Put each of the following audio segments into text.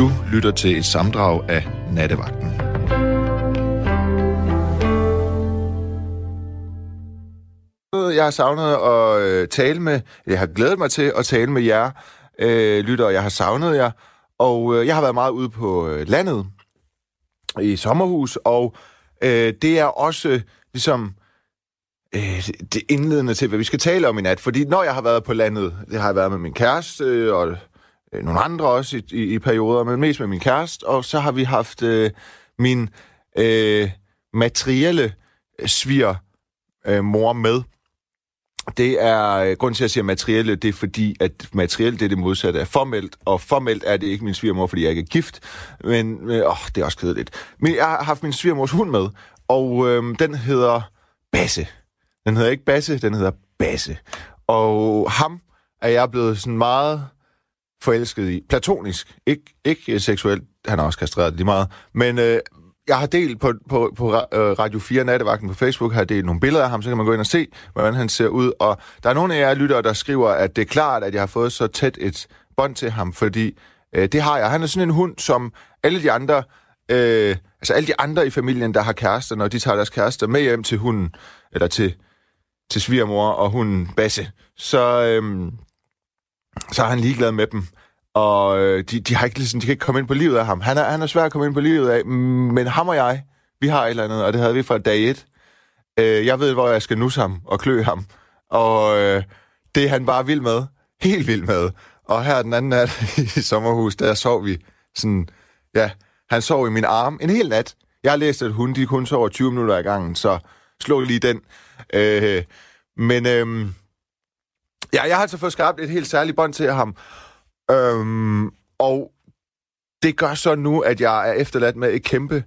Du lytter til et samdrag af Nattevagten. Jeg har savnet at øh, tale med, jeg har glædet mig til at tale med jer, øh, lytter, jeg har savnet jer, og øh, jeg har været meget ude på øh, landet i sommerhus, og øh, det er også øh, ligesom øh, det indledende til, hvad vi skal tale om i nat. Fordi når jeg har været på landet, det har jeg været med min kæreste øh, og øh, nogle andre også i, i, i perioder, men mest med min kæreste, og så har vi haft øh, min øh, materielle øh, sviger øh, mor med. Det er, øh, grund til, at jeg siger materielle, det er fordi, at materielt det er det modsatte af formelt, og formelt er det ikke min svigermor, fordi jeg ikke er gift, men øh, åh, det er også kedeligt. Men jeg har haft min svigermors hund med, og øh, den hedder Basse. Den hedder ikke Basse, den hedder Basse. Og ham er jeg blevet sådan meget forelsket i. Platonisk. Ik- ikke øh, seksuelt. Han har også kastreret lige meget. Men øh, jeg har delt på, på, på øh, Radio 4 Nattevagten på Facebook, har jeg delt nogle billeder af ham, så kan man gå ind og se, hvordan han ser ud. Og der er nogle af jer lyttere, der skriver, at det er klart, at jeg har fået så tæt et bånd til ham, fordi øh, det har jeg. Han er sådan en hund, som alle de andre, øh, altså alle de andre i familien, der har kærester, når de tager deres kærester med hjem til hunden, eller til, til svigermor og hunden Basse, så, øh, så er han ligeglad med dem. Og øh, de, de, har ikke, ligesom, de kan ikke komme ind på livet af ham. Han er, han er svær at komme ind på livet af, men ham og jeg, vi har et eller andet, og det havde vi fra dag et. Øh, jeg ved, hvor jeg skal nusse ham og klø ham. Og øh, det er han bare vild med. Helt vild med. Og her den anden nat i sommerhus, der sov vi sådan... Ja, han sov i min arm en hel nat. Jeg har læst, at hunde de kun sover 20 minutter i gangen, så slå lige den. Øh, men øh, ja, jeg har altså fået skabt et helt særligt bånd til ham. Øhm, og det gør så nu, at jeg er efterladt med et kæmpe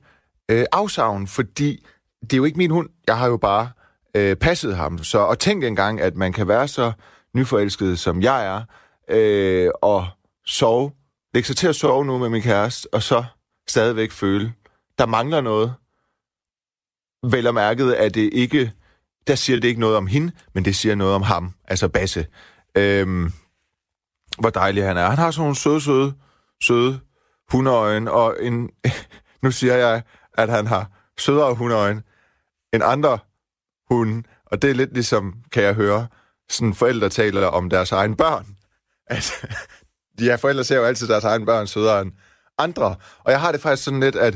øh, afsavn, fordi det er jo ikke min hund. Jeg har jo bare øh, passet ham. Så, og tænk engang, at man kan være så nyforelsket, som jeg er, øh, og sove, lægge sig til at sove nu med min kæreste, og så stadigvæk føle, der mangler noget. Vel og mærket er det ikke, der siger det ikke noget om hende, men det siger noget om ham, altså Basse. Øhm, hvor dejlig han er. Han har sådan nogle søde, søde, søde hundeøjne, og en, nu siger jeg, at han har sødere hundeøjne end andre hunde, og det er lidt ligesom, kan jeg høre, sådan forældre taler om deres egen børn. At, de her forældre ser jo altid deres egen børn sødere end andre, og jeg har det faktisk sådan lidt, at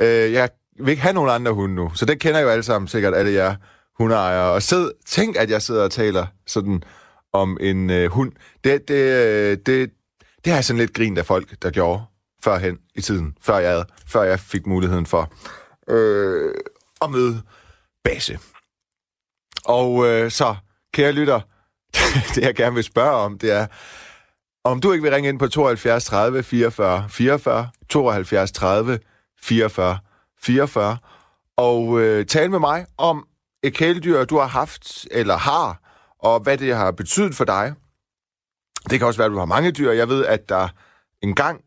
øh, jeg vil ikke have nogen andre hunde nu, så det kender jo alle sammen sikkert, alle jer hundeejere, og sid, tænk, at jeg sidder og taler sådan om en øh, hund. Det, det, øh, det, det har jeg sådan lidt grint af folk, der gjorde førhen i tiden, før jeg, før jeg fik muligheden for øh, at møde Basse. Og øh, så, kære lytter, det jeg gerne vil spørge om, det er, om du ikke vil ringe ind på 72 30 44 44, 72 30 44 44, og øh, tale med mig om et kæledyr, du har haft eller har, og hvad det har betydet for dig. Det kan også være, at du har mange dyr. Jeg ved, at der engang,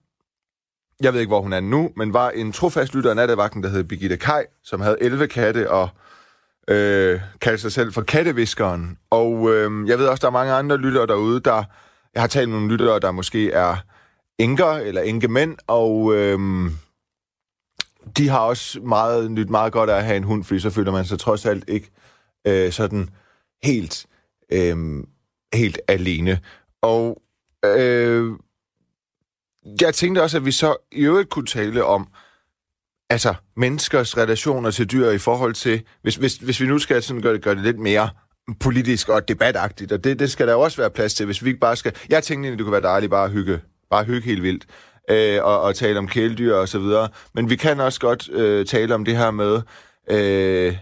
jeg ved ikke, hvor hun er nu, men var en trofast lytter af nattevagten, der hed Birgitte Kaj, som havde 11 katte og øh, kaldte sig selv for katteviskeren. Og øh, jeg ved også, der er mange andre lyttere derude, der... Jeg har talt med nogle lyttere, der måske er enker eller enkemænd, og øh, de har også meget nyt meget godt af at have en hund, fordi så føler man sig trods alt ikke øh, sådan helt øh, helt alene. Og øh, jeg tænkte også, at vi så i øvrigt kunne tale om altså menneskers relationer til dyr i forhold til, hvis, hvis, hvis vi nu skal sådan gøre, det, gøre det lidt mere politisk og debatagtigt, og det, det skal der også være plads til, hvis vi ikke bare skal... Jeg tænkte egentlig, det kunne være dejligt bare at hygge, bare at hygge helt vildt, øh, og, og tale om kæledyr og så videre. Men vi kan også godt øh, tale om det her med, øh,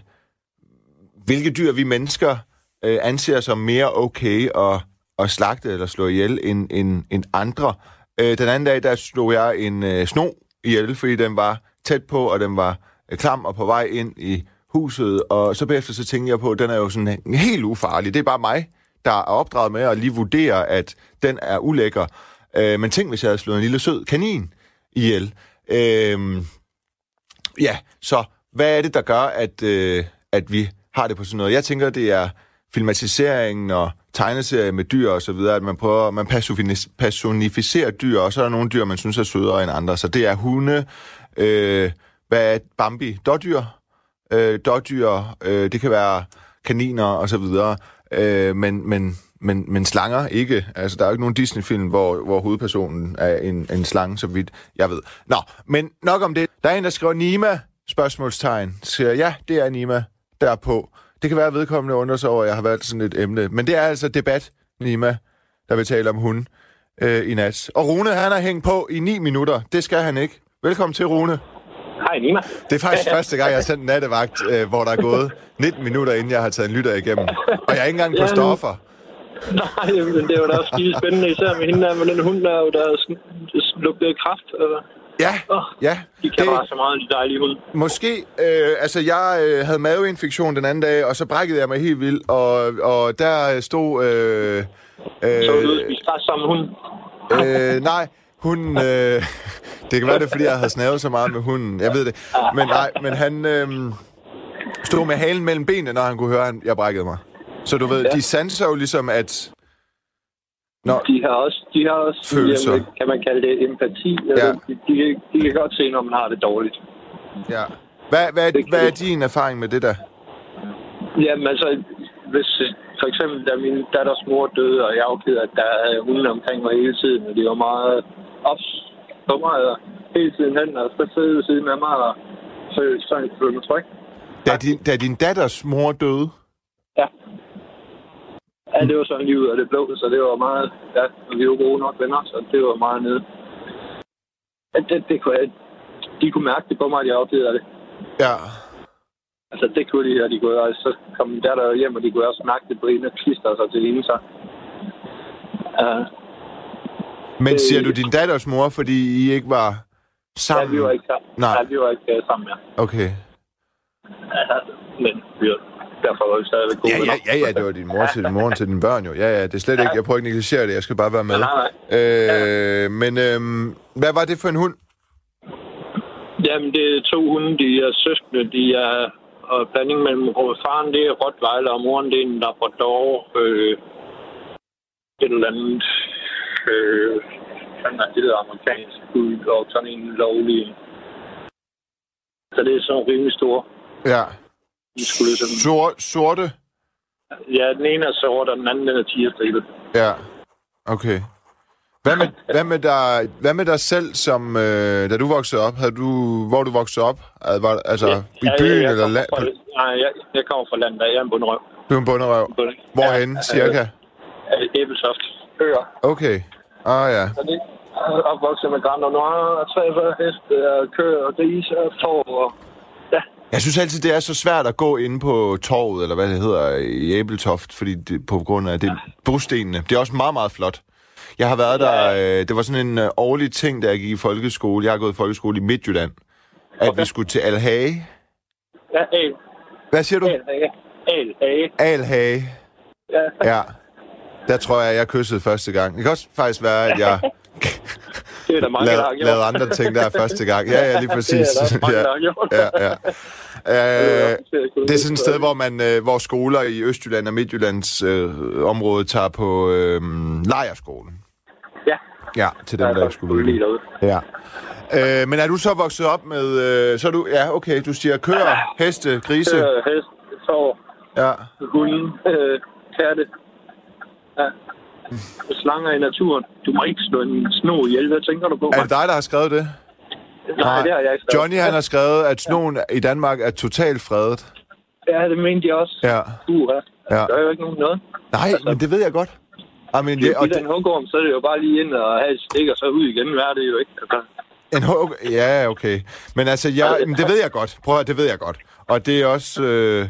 hvilke dyr vi mennesker øh, anser som mere okay at, at slagte eller slå ihjel end, end, end andre. Øh, den anden dag, der slog jeg en øh, sno ihjel, fordi den var tæt på, og den var øh, klam og på vej ind i huset. Og så bagefter så tænkte jeg på, at den er jo sådan helt ufarlig. Det er bare mig, der er opdraget med at lige vurdere, at den er ulækker. Øh, men tænk, hvis jeg havde slået en lille sød kanin ihjel. Øh, ja, så hvad er det, der gør, at, øh, at vi har det på sådan noget? Jeg tænker, det er filmatiseringen og tegneserie med dyr og så videre, at man prøver, man personificerer dyr, og så er der nogle dyr, man synes er sødere end andre. Så det er hunde, øh, hvad er Bambi? Dårdyr? Øh, dårdyr, øh, det kan være kaniner og så videre. Øh, men, men, men, men slanger ikke. Altså, der er jo ikke nogen Disney-film, hvor, hvor hovedpersonen er en, en slange, så vidt jeg ved. Nå, men nok om det. Der er en, der skriver Nima, spørgsmålstegn. Siger, ja, det er Nima derpå. Det kan være, at vedkommende undrer sig over, at jeg har valgt sådan et emne. Men det er altså debat, Nima, der vil tale om hun øh, i nat. Og Rune, han har hængt på i 9 minutter. Det skal han ikke. Velkommen til, Rune. Hej, Nima. Det er faktisk første gang, jeg har sendt en nattevagt, øh, hvor der er gået 19 minutter, inden jeg har taget en lytter igennem. Og jeg er ikke engang på stoffer. Nej, men det var da også skide spændende, især med hende der, med den hund der, der lugtede kraft. Eller? Ja, oh, ja. De kan det, bare så meget, de dejlige hund. Måske, øh, altså jeg øh, havde maveinfektion den anden dag, og så brækkede jeg mig helt vildt, og, og der stod... Øh, øh, så du ude sammen med hunden? Øh, nej, hun... Øh, det kan være, det er, fordi jeg havde snavet så meget med hunden. Jeg ved det. Men nej, men han øh, stod med halen mellem benene, når han kunne høre, at jeg brækkede mig. Så du ved, ja. de sanser jo ligesom, at... Når de har også, de har også følelser. Jamen, kan man kalde det empati. Ja. De, de, de kan godt se, når man har det dårligt. Ja. Hvad, hvad, det, hvad er din erfaring med det der? Jamen altså, hvis for eksempel, da min datters mor døde, og jeg opdagede, at der er hunde omkring mig hele tiden, og de var meget ops på mig, og hele tiden hen, og så sidde ved siden af mig, og så sådan følte mig tryg. Da din, da din datters mor døde? Ja. Ja, det var sådan lige ud af det blå, så det var meget, ja, vi var gode nok venner, så det var meget nede. Ja, det, det kunne jeg, de kunne mærke det på mig, at jeg opdagede det. Ja. Altså, det kunne de, og de kunne, og så kom min datter hjem, og de kunne også mærke det på hende, og klister sig til hende, så... Uh, Men siger du din datters mor, fordi I ikke var sammen? Ja, vi var ikke sammen. Nej. Ja, vi var ikke uh, sammen, ja. Okay. Ja, men vi var derfor var vi stadigvæk gode ja, ja, ja, ja, det var din mor til din mor til din børn jo. Ja, ja, det er slet ikke, jeg prøver ikke at negligere det, jeg skal bare være med. Nej, nej. Øh, ja. Men øhm, hvad var det for en hund? Jamen, det er to hunde, de er søskende, de er og blanding mellem faren, det er Rottweiler, og moren, det er en Labrador. Øh, et eller andet... Øh, sådan er det amerikansk og sådan en lovlig. Så det er så rimelig stor. Ja. De skulle sådan... Sor, sorte? Ja, den ene er sort, og den anden den er tigerstribet. Ja, okay. Hvad med, hvad med, dig, hvad med dig selv, som øh, da du voksede op? Havde du, hvor du voksede op? Var, altså ja, i byen ja, eller land? Nej, jeg, jeg kommer fra landet, jeg er en bunderøv. Du er en bunderøv? Hvorhen, ja, cirka? Æbelsoft. Øer. Okay. Ah, ja. Så det opvokset med Grand Noir, 43 heste, køer og grise og får og. Jeg synes altid, det er så svært at gå ind på torvet, eller hvad det hedder, i Æbeltoft, fordi det, på grund af det, brostenene. Det er også meget, meget flot. Jeg har været der, øh, det var sådan en øh, årlig ting, da jeg gik i folkeskole. Jeg har gået i folkeskole i Midtjylland. At okay. vi skulle til Alhage. Ja, Al. Hvad siger du? Alhage. Alhage. Alhage. Ja. ja. Der tror jeg, jeg kyssede første gang. Det kan også faktisk være, at jeg... det er der mange, lavede, lavede andre ting der første gang. Ja, ja, lige præcis. det er der mange, ja, ja, ja. Øh, det er sådan et sted, hvor man, øh, hvor skoler i Østjylland og Midtjyllands øh, område tager på øh, lejerskolen. Ja. Ja, til dem, der skulle lige Ja. Øh, men er du så vokset op med... Øh, så er du... Ja, okay, du siger køer, heste, grise... Køer, heste, får, ja. hunde, øh, katte. Ja. Slanger i naturen. Du må ikke slå en sno ihjel. Hvad tænker du på? Er det dig, der har skrevet det? Nej, det har jeg ikke Johnny, han har skrevet, at snoen i Danmark er totalt fredet. Ja, det mente jeg også. Ja. Uh, ja. Der er jo ikke nogen noget. Nej, altså, men det ved jeg godt. I mean, det, og det... en hugorm, så er det jo bare lige ind og have et stik, og så ud igen. Hvad er det jo ikke? Altså. En hug... Ja, okay. Men altså, jeg... men det ved jeg godt. Prøv at det ved jeg godt. Og det er også... Øh...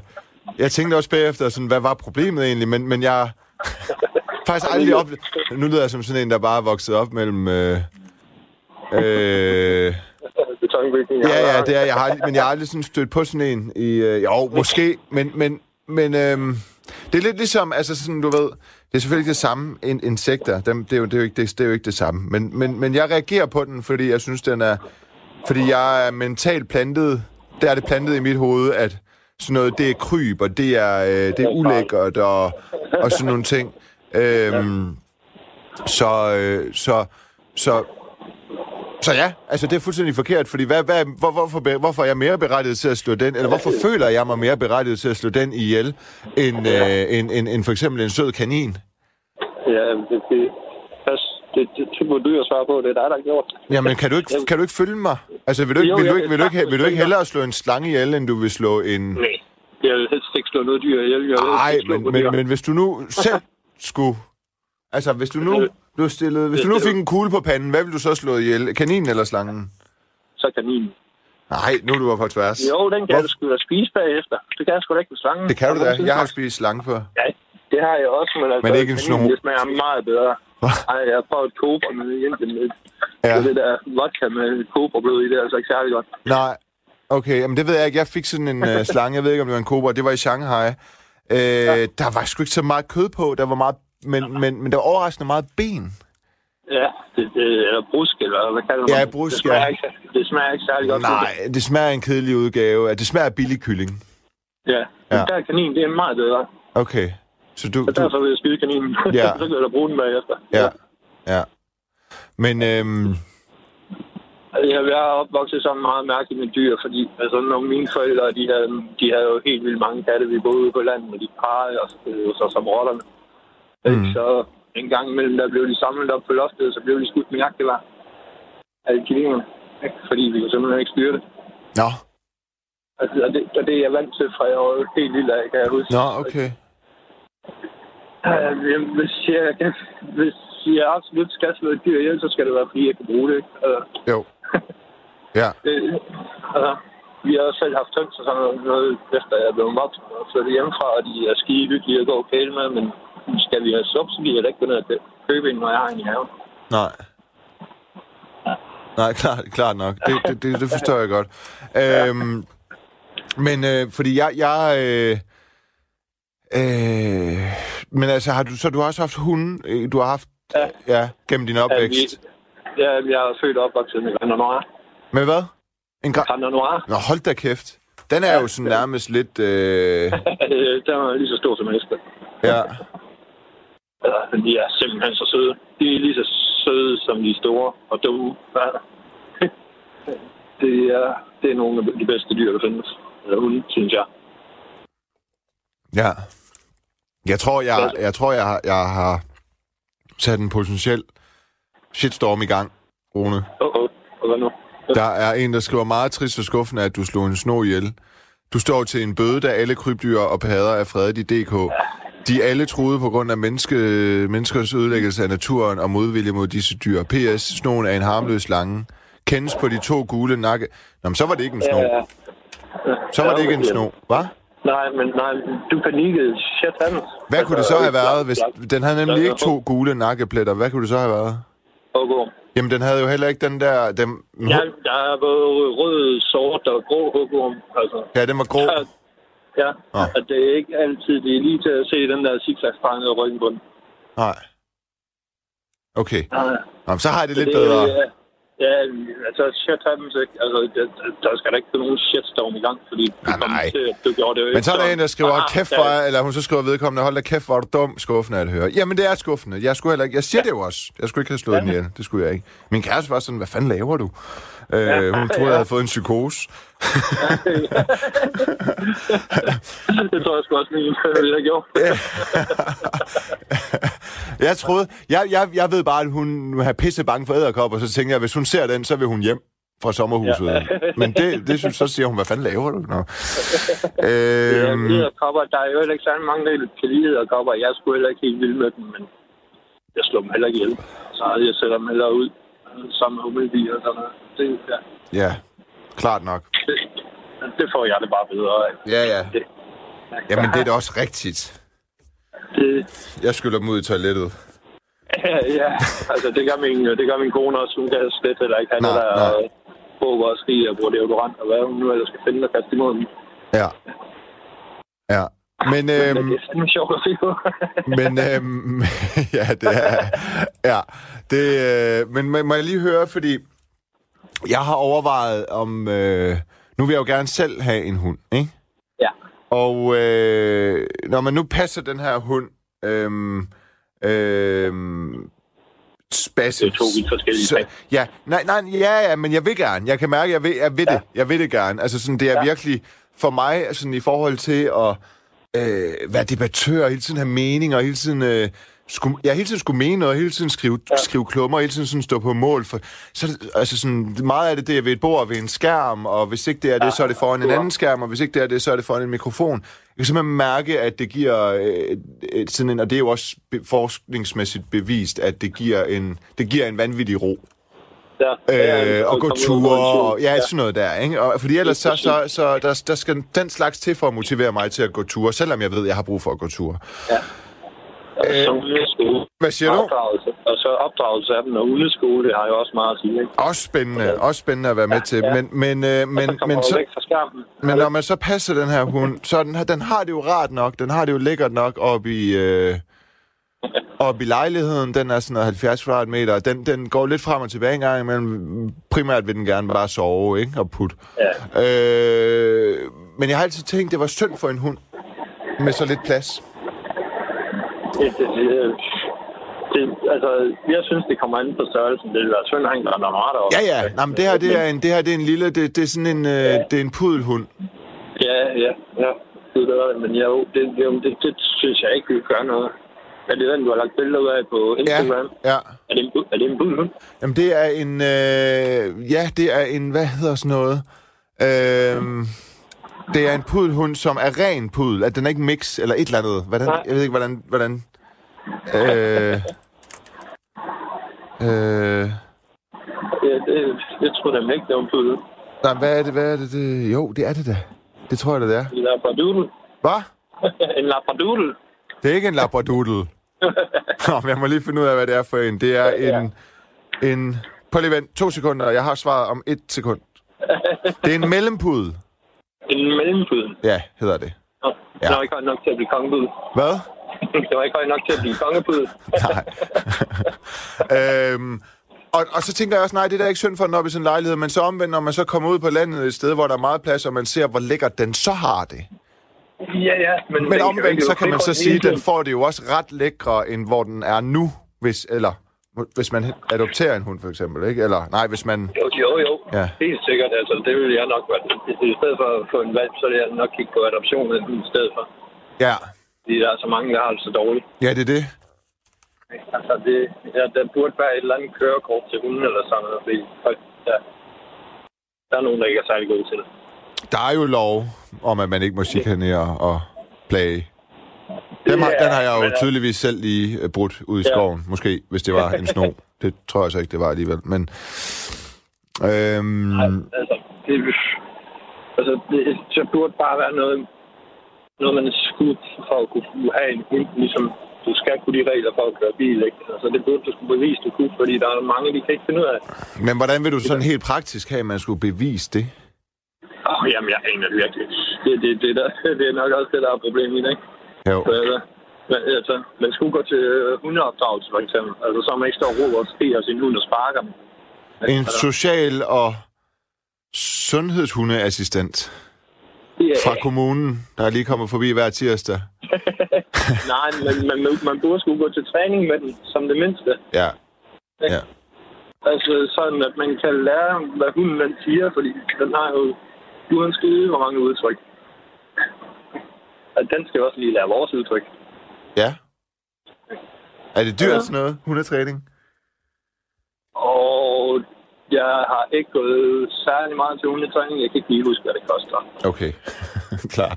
Jeg tænkte også bagefter, sådan, hvad var problemet egentlig? Men, men jeg faktisk aldrig op... Nu lyder jeg som sådan en, der bare er vokset op mellem... Øh... Øh. Ja, ja, det er jeg. Har, men jeg har aldrig sådan stødt på sådan en. I, øh, jo, måske, men, men, men øh, det er lidt ligesom, altså sådan, du ved, det er selvfølgelig ikke det samme in, insekter. Dem, det, er jo, det, er jo ikke, det, det er jo ikke det samme. Men, men, men jeg reagerer på den, fordi jeg synes, den er... Fordi jeg er mentalt plantet... Der er det plantet i mit hoved, at sådan noget, det er kryb, og det er, øh, det er ulækkert, og, og sådan nogle ting. Øhm, så, øh, så, så, så ja, altså det er fuldstændig forkert, fordi hvad, hvad, hvor, hvorfor, hvorfor er jeg mere berettiget til at slå den, eller hvorfor føler jeg mig mere berettiget til at slå den ihjel, end, øh, end, end, end for eksempel en sød kanin? Ja, det, det, det, det, det må du jo svare på. Det er dig, der har gjort. Jamen, kan du ikke, kan du ikke følge mig? Altså, vil du ikke, Jo, vil du ikke, vil du ikke, vil du ikke hellere slå en slange ihjel, end du vil slå en... Nej. Jeg vil helst ikke slå noget dyr ihjel. Nej, men, men, men hvis du nu selv skulle... Altså, hvis du nu blev stillet... Hvis du nu fik en kugle på panden, hvad vil du så slå ihjel? Kaninen eller slangen? Så kaninen. Nej, nu er du på tværs. Jo, den kan Hvor- du sgu da spise bagefter. Det kan jeg sgu da ikke med slangen. Det kan du da. Jeg har spist slange før. Ja, det har jeg også, men, altså, Men ikke en kaninen, sno. Det smager meget bedre. Hva? Ej, jeg har prøvet kobra med i Indien. Ja. det der vodka med kobrablod i, det er altså ikke særlig godt. Nej. Okay, jamen det ved jeg ikke. Jeg fik sådan en uh, slange. Jeg ved ikke, om det var en kobra. Det var i Shanghai. Øh, ja. Der var sgu ikke så meget kød på. Der var meget... Men, men, men der var overraskende meget ben. Ja, det, det, eller brusk, eller hvad kalder man Ja, brusk, det smager, ja. ikke, det smager ikke særlig godt. Nej, det smager en kedelig udgave. Det smager billig kylling. Ja, Ja. ja. der er kanin, det er meget bedre. Okay. Så du... Så du derfor vil jeg skyde kaninen. Ja. så kan jeg bruge den bagefter. ja. Ja. Men øhm, Jeg jeg er opvokset sådan meget mærkeligt med dyr, fordi altså, når mine forældre, de havde, de havde jo helt vildt mange katte. Vi boede ude på landet, og de parrede og så, så som rotterne. Mm. Så en gang imellem, der blev de samlet op på loftet, så blev de skudt med jagtgevær. Alle killingerne. Fordi vi kunne simpelthen ikke styre det. Nå. Altså, og det, og det er jeg vant til fra jeg var helt lille af, kan jeg huske. Nå, okay. Øh, hvis jeg, hvis jeg absolut skal slå et dyr ihjel, så skal det være, fordi jeg kan bruge det. Ikke? Altså, Jo. Ja. det altså, vi har også selv haft tøns og sådan noget, noget efter jeg blev voksen og flyttet hjemmefra, og de er skide hyggelige at gå og med, men skal vi have sup, så giver jeg da ikke gå ned og købe en, når jeg har en i haven. Nej. Nej, klart, klart nok. Det, det, det, det forstår jeg godt. Øhm, men øh, fordi jeg... jeg øh, øh, men altså, har du, så du har også haft hunde? øh, Du har haft... Ja. Ja, gennem din Ja, opvækst. vi, ja, jeg er født og opvokset med Grand Noir. Men hvad? En gra- Grand Noir, Nå, hold da kæft. Den er jo sådan nærmest lidt... Øh, den er lige så stor som Esther. ja. Altså, de er simpelthen så søde. De er lige så søde som de store og dumme. Ja. Det er, det er nogle af de bedste dyr, der findes. Eller hunde, synes jeg. Ja. Jeg tror, jeg, jeg, tror, jeg, har- jeg har sat en potentiel shitstorm i gang, Rune. Oh, oh. hvad nu? Der er en, der skriver meget trist og skuffende, at du slog en sno ihjel. Du står til en bøde, da alle krybdyr og padder er fredet i DK. De er alle truet på grund af menneske, menneskers ødelæggelse af naturen og modvilje mod disse dyr. PS, snoen er en harmløs slange. Kendes på de to gule nakke... Nå, men så var det ikke en sno. Ja, Så var det ikke en sno, hva'? Nej, men nej, du panikkede. Shit, han. Hvad kunne det så have været, hvis... Den havde nemlig ikke to gule nakkepletter. Hvad kunne det så have været? Okay. Jamen, den havde jo heller ikke den der... Den, Ja, der er både rød, sort og grå hugorm. Altså, ja, den var grå. ja, ja. Ah. at det er ikke altid, det er lige til at se den der zigzag-strang af ryggen på den. Nej. Okay. Nej. Nå, men så har jeg det lidt det, bedre. Ja, ja, altså shit happens ikke. Altså, det, der skal da ikke gå nogen shitstorm i gang, fordi du kommer nej. til, du gjorde det jo Men så er der en, der skriver, Ah, kæft ja. for, eller hun så skriver vedkommende, hold da kæft, hvor er du dum, skuffende at høre. Jamen, det er skuffende. Jeg skulle heller ikke, jeg siger det jo også. Jeg skulle ikke have slået den ihjel. Det skulle jeg ikke. Min kæreste var sådan, hvad fanden laver du? Øh, hun troede, jeg havde fået en psykose. det tror jeg sgu også, min have gjort. jeg troede, jeg, jeg, jeg ved bare, at hun er pisse bange for æderkopper, så tænker jeg, hvis hun ser den, så vil hun hjem fra sommerhuset. Ja. Men det, det synes, så siger hun, hvad fanden laver du? Nå. Øhm, Ja, kopper, der er jo heller ikke særlig mange, der kan lide æderkopper. Jeg er sgu heller ikke helt vild med dem, men jeg slår dem heller ikke ihjel. Så jeg sætter dem heller ud øh, sammen med hummelbier og sådan noget. Det, ja, ja, klart nok. det, det får jeg det bare bedre af. Ja, ja. Det, Jamen, det er da også rigtigt. Det, Jeg skylder dem ud i toilettet. ja, ja, altså det gør, min, det gør min kone også. Hun kan slet heller ikke Nej, det der nej. og råber og skriger og bruger deodorant og hvad hun nu ellers skal finde og kaste imod dem. Ja. Ja. Men, Men øhm, det er fandme sjovt at se på. men øhm, ja, det er... Ja, det, øh, men må, må jeg lige høre, fordi jeg har overvejet om... Øh, nu vil jeg jo gerne selv have en hund, ikke? Ja. Og øh, når man nu passer den her hund, øhm, øhm, Spasse. Det er to vidt forskellige Så- ting. Ja, nej, nej, ja, ja, men jeg vil gerne. Jeg kan mærke, jeg vil, jeg vil det. Jeg vil det gerne. Altså sådan, det er Ja. virkelig for mig, sådan i forhold til at øh, være debattør, hele tiden have meninger, hele tiden... Øh, skulle, jeg hele tiden skulle mene noget, hele tiden skrive, ja. skrive klummer, hele tiden sådan stå på mål for... Så altså sådan, meget af det, det er ved et bord ved en skærm, og hvis ikke det er det, Ja, så er det foran en ja. anden skærm, og hvis ikke det er det, så er det foran en mikrofon. Jeg kan simpelthen mærke, at det giver øh, et, sådan en, og det er jo også be, forskningsmæssigt bevist, at det giver en, det giver en vanvittig ro. Ja, Øh, og gå ture, og ja, ja. sådan noget der, ikke? Og, fordi ellers så, så, så der, der skal den slags til for at motivere mig til at gå ture, selvom jeg ved, at jeg har brug for at gå ture. Og så hundeskole. Hvad siger du? Opdragelse. Og så opdragelse af dem, og hundeskole, det har jo også meget at sige, ikke? Også spændende, også spændende at være med til. ja. Men, men, øh, Men, men, så men, så, når man så passer den her hund, så den, har- den har det jo rart nok, den har det jo lækkert nok op i, øh, op i lejligheden. Den er sådan noget 70 kvadratmeter. Den, den går lidt frem og tilbage en gang imellem. Primært vil den gerne bare sove, ikke? Og putte. Ja. Øh, men jeg har altid tænkt, det var synd for en hund med så lidt plads. Det, det, det, det, altså, jeg synes, det kommer an på størrelsen. Det er synd, han der er meget Ja, ja. Nej, men det her, det er en, det her, det er en lille, det, det er sådan en, øh, det er en pudelhund. Ja, ja, ja. Det er det, men jeg, det, det, det, det, synes jeg ikke, vi gør noget. Er det den, du har lagt billeder ud af på Instagram? Ja, ja. Er, det en, er det en budhund? Jamen, det er en, øh, ja, det er en, hvad hedder sådan noget? Øh, det er en pudelhund, som er ren pudel. At den er ikke mix eller et eller andet. Hvordan, Nej. jeg ved ikke, hvordan, hvordan, øh, øh, Ja, det, det tror jeg ikke, det var en budhund. nej, hvad er det, hvad er det, det? Jo, det er det da. Det tror jeg, det er. En labradoodle. Hvad? en labradoodle. Det er ikke en labradoodle. Nå, men jeg må lige finde ud af, hvad det er for en. Det er Ja. en... en Prøv lige vent. To sekunder. Jeg har svaret om et sekund. Det er en mellempudel. En mellempudel. Ja, hedder det. Nå, Ja. Det var ikke højt nok til at blive kongepudel. Hvad? det var ikke højt nok til at blive kongepudel. Nej. øhm, og, og så tænker jeg også, nej, det er da ikke synd for den op i sin lejlighed, men så omvendt, når man så kommer ud på landet et sted, hvor der er meget plads, og man ser, hvor lækkert den så har det. ja, ja. Men, Men omvendt, så kan man så sige, at den får det jo også ret lækre, end hvor den er nu, hvis, eller hvis man adopterer en hund, for eksempel, ikke? Eller, nej, hvis man... Jo, jo, jo. Ja. Helt sikkert. Altså, det vil jeg nok være. I stedet for at få en valg, så vil jeg nok kigge på adoption i stedet for. Ja, Fordi der er så mange, der har det så dårligt. ja det er det. Altså, det, ja, der burde være et eller andet kørekort til hunden eller sådan noget. Fordi, folk, ja, der er nogen, der ikke er særlig gode til det. Der er jo lov om, at man ikke må chikanere og plage. Den har, Ja, den har jeg jo tydeligvis selv lige brudt ud i Ja. skoven, måske, hvis det var en sno. Det tror jeg så ikke, det var alligevel. Men, øhm, Nej, altså, det, altså, det, det burde bare være noget, noget man skulle for at kunne have en hund, ligesom du skal kunne de regler for at køre bil, ikke? Altså, det burde du skulle bevise, du kunne, fordi der er mange, de kan ikke finde ud af. men hvordan vil du sådan helt praktisk have, at man skulle bevise det? Åh, oh, jamen, jeg aner det virkelig. Det, det, det, der, det er nok også det, der er problemet, ikke? Jo. Så, altså, men, altså, man skulle gå til hundeopdragelse, for eksempel. Altså, så man ikke står og råber og skriger sin hund og sparker dem. En social- og sundhedshundeassistent ja, fra kommunen, der er lige kommet forbi hver tirsdag. Nej, men man, man, burde skulle gå til træning med den, som det mindste. Ja. Ja. Altså sådan, at man kan lære, hvad hunden den siger, fordi den har jo uanskide hvor mange udtryk. At den skal også lige lære vores udtryk. Ja. Er det dyrt Ja. sådan noget, hundetræning? Og jeg har ikke gået særlig meget til hundetræning. Jeg kan ikke lige huske, hvad det koster. Okay, klar.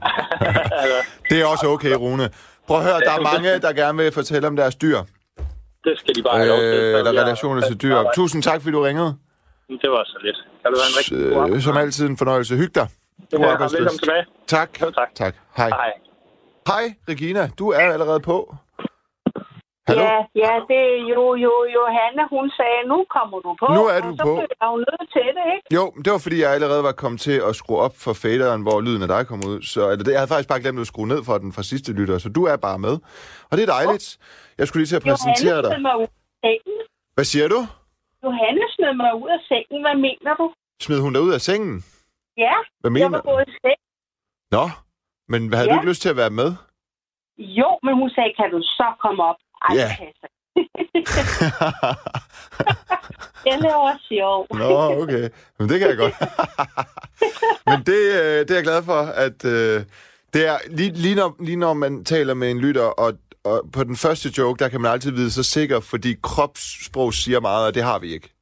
altså, Det er også okay, Rune. Prøv at høre, der er mange, der gerne vil fortælle om deres dyr. det skal de bare have lov til. Øh, eller relationer til dyr. Tusind tak, fordi du ringede. Det var så lidt. Kan du være en rigtig god Øh, aften? Som altid en fornøjelse. Hyg dig. God Ja, velkommen tilbage. Tak. Jo, tak. Tak. Hej. Hej. Hej, Regina. Du er allerede på. Hallo? Ja, ja, det er jo, jo, Johanne, hun sagde, nu kommer du på. Nu er du og så på. blev jeg jo nødt til det, ikke? Jo, det var fordi, jeg allerede var kommet til at skrue op for faderen, hvor lyden af dig kom ud. Så eller det, jeg havde faktisk bare glemt at skrue ned for den fra sidste lytter, så du er bare med. Og det er dejligt. Jeg skulle lige til at præsentere Johanne dig. mig ud af sengen. Hvad siger du? Johanne smed mig ud af sengen. Hvad mener du? Smed hun dig ud af sengen? Ja, Hvad jeg mener var gået i seng. Nå, Men havde Ja. du ikke lyst til at være med? Jo, men hun sagde, kan du så komme op? Ej, Ja. det passer. Jeg laver sjov. Nå, okay. Men det kan jeg godt. Men det, øh, det er jeg glad for, at øh, det er lige, lige, når, lige når man taler med en lytter, og, og på den første joke, der kan man altid vide sig sikker, fordi kropssprog siger meget, og det har vi ikke.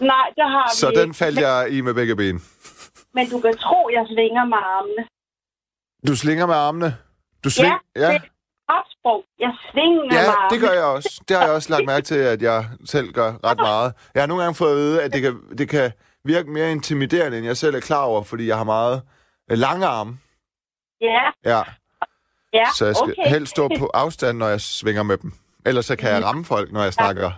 Nej, det har Så vi den ikke. faldt jeg i med begge ben. Men du kan tro, jeg svinger med armene. Du slinger med armene. Du sving... Ja, det- Kropssprog. Jeg svinger Ja, armene. det gør jeg også. Det har jeg også lagt mærke til, at jeg selv gør ret meget. Jeg har nogle gange fået at vide, at det kan, det kan virke mere intimiderende, end jeg selv er klar over, fordi jeg har meget øh, lange arme. Ja, Ja, ja, så jeg skal okay. helst stå på afstand, når jeg svinger med dem. Ellers så kan jeg ramme folk, når jeg snakker.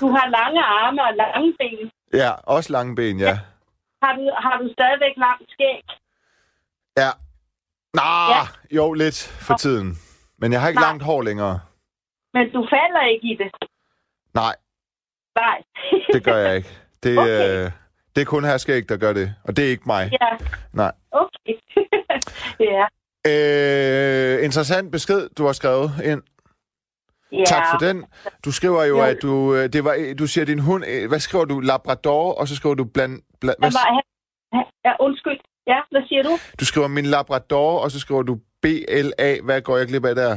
Du har lange arme og lange ben. Ja, også lange ben, ja. Har du, har du stadigvæk langt skæg? Ja. Nå, Ja. jo, lidt for tiden. Men jeg har ikke Nej. langt hår længere. Men du falder ikke i det. Nej, Nej. det gør jeg ikke. Det, Okay. øh, det er kun her skæg, der gør det. Og det er ikke mig. ja, Nej. okay. ja. Øh, interessant besked, du har skrevet ind. ja. Tak for den. Du skriver jo, Jo. at du, øh, det var, du siger din hund, øh, hvad skriver du? Labrador, og så skriver du bland... bland hvad, ja, undskyld. Ja, hvad siger du? du skriver min Labrador, og så skriver du BLA. Hvad går jeg glip af der?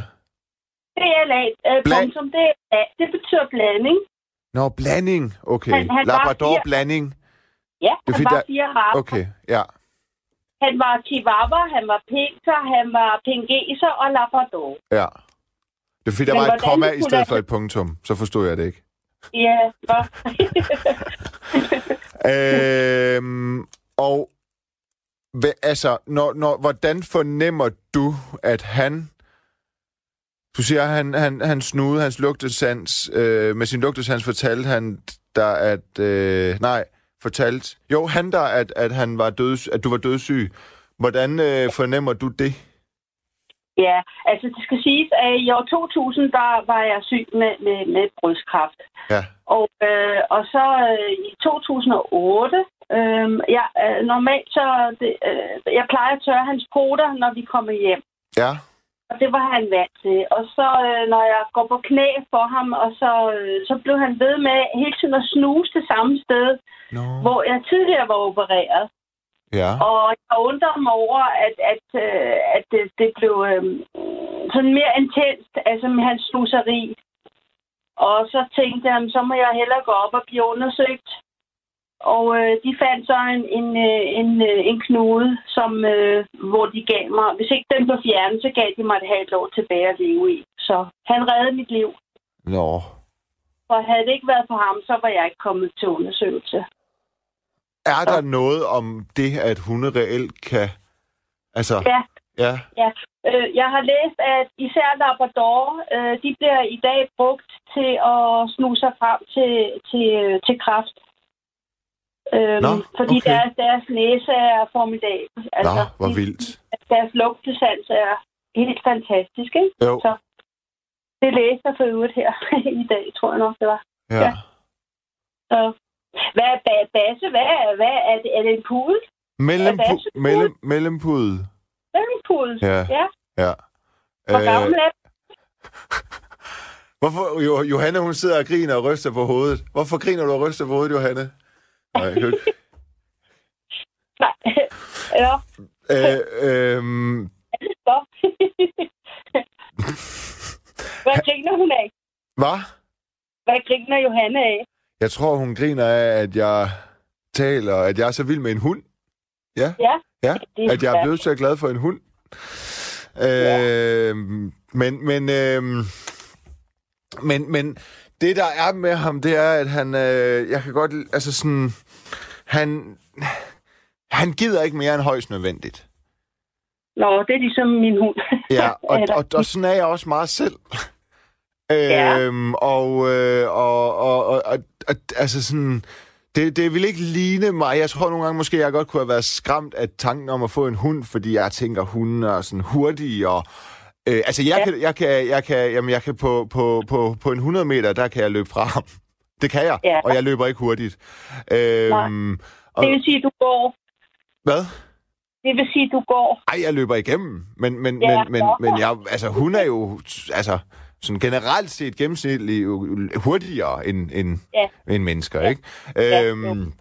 BLA, øh, Bla- punktum, det, er, det betyder blanding. Nå, blanding. Okay. Han- han var Labrador fire- blanding. Ja, Det han fordi, var der- fire raser. Okay, ja. Han var chihuahua, han var pinker, han var pingeser og labrador. Ja. Det er fordi, der Men var et komma i stedet for et punktum. Så forstod jeg det ikke. Ja, nå. øhm, og hvad, altså, når, når, hvordan fornemmer du, at han... Du siger, at han, han, han snude hans lugtesans. Øh, med sin lugtesans fortalte han der, at... Øh, nej, fortalt... Jo, han der, at, at, han var døds, at du var dødssyg. Hvordan øh, fornemmer du det? ja, altså det skal siges, at i år 2000, der var jeg syg med, med, med brystkræft. Ja. Og, øh, og så øh, i 2008, øh, jeg, øh, normalt så, det, øh, jeg plejer at tørre hans poter, når vi kommer hjem. Ja, Og det var han vant til. Og så, øh, når jeg går på knæ for ham, og så, øh, så blev han ved med hele tiden at snuse det samme sted, no. hvor jeg tidligere var opereret. ja. Og jeg undrer mig over, at, at, øh, at det, det blev øh, sådan mere intenst, altså med hans snuseri. Og så tænkte jeg, "Jamen, så må jeg hellere gå op og blive undersøgt. Og øh, de fandt så en, en, øh, en, øh, en knude, som, øh, hvor de gav mig, hvis ikke den blev fjernet, så gav de mig et halvt år tilbage at leve i. Så han reddede mit liv. Nå. For havde det ikke været for ham, så var jeg ikke kommet til undersøgelse. Er der noget om det, at hunde reelt kan... Altså, Ja, ja. Ja, øh, jeg har læst, at især Labrador, øh, de bliver i dag brugt til at snuse sig frem til, til, til kræft. Øhm, Nå, fordi okay. deres, deres næse er formidabel. Altså, Nå, hvor vildt. Deres lugtesans er helt fantastisk, ikke? Jo, Så det læste jeg for øvrigt her i dag, tror jeg nok, det var. ja. ja. Så, hvad er ba- Basse? Hvad er, hvad er, det, er det en pudel? Mellem, Er det mellem, mellempud. Det en pudel. Ja. ja. Ja. Hvor gammel er hvorfor, jo, Johanne, hun sidder og griner og ryster på hovedet. Hvorfor griner du og ryster på hovedet, Johanne? Nej, jeg kan ikke. Nej. ja, Øh, øhm, så. Hvad griner hun af? hvad? Hvad griner Johanne af? Jeg tror, hun griner af, at jeg taler, at jeg er så vild med en hund. Ja, Ja, ja. det At jeg er blevet så glad for en hund. Øh, men, men, øh, men, men det, der er med ham, det er, at han, øh, jeg kan godt, altså sådan, han, han gider ikke mere end højst nødvendigt. Nå, det er ligesom min hund. Ja, og, og, og sådan er jeg også meget selv. Ja. Øhm, og, øh, og, og, og, og, og altså sådan, det, det vil ikke ligne mig. Jeg tror nogle gange måske, jeg godt kunne have været skræmt af tanken om at få en hund, fordi jeg tænker, hunden er sådan hurtig og... Øh, altså, jeg, Ja. kan, jeg kan, jeg kan, jamen, jeg kan på, på, på, på en 100 meter, der kan jeg løbe fra ham. Det kan jeg, Ja. og jeg løber ikke hurtigt. Øhm, og, Det vil sige, at du går, hvad? det vil sige, du går. Ej, jeg løber igennem. Men, men, Ja, men, men, men jeg, altså, hun er jo altså, sådan generelt set gennemsnitlig hurtigere end, end, Ja. end mennesker, Ja. ikke? Ja, Øhm,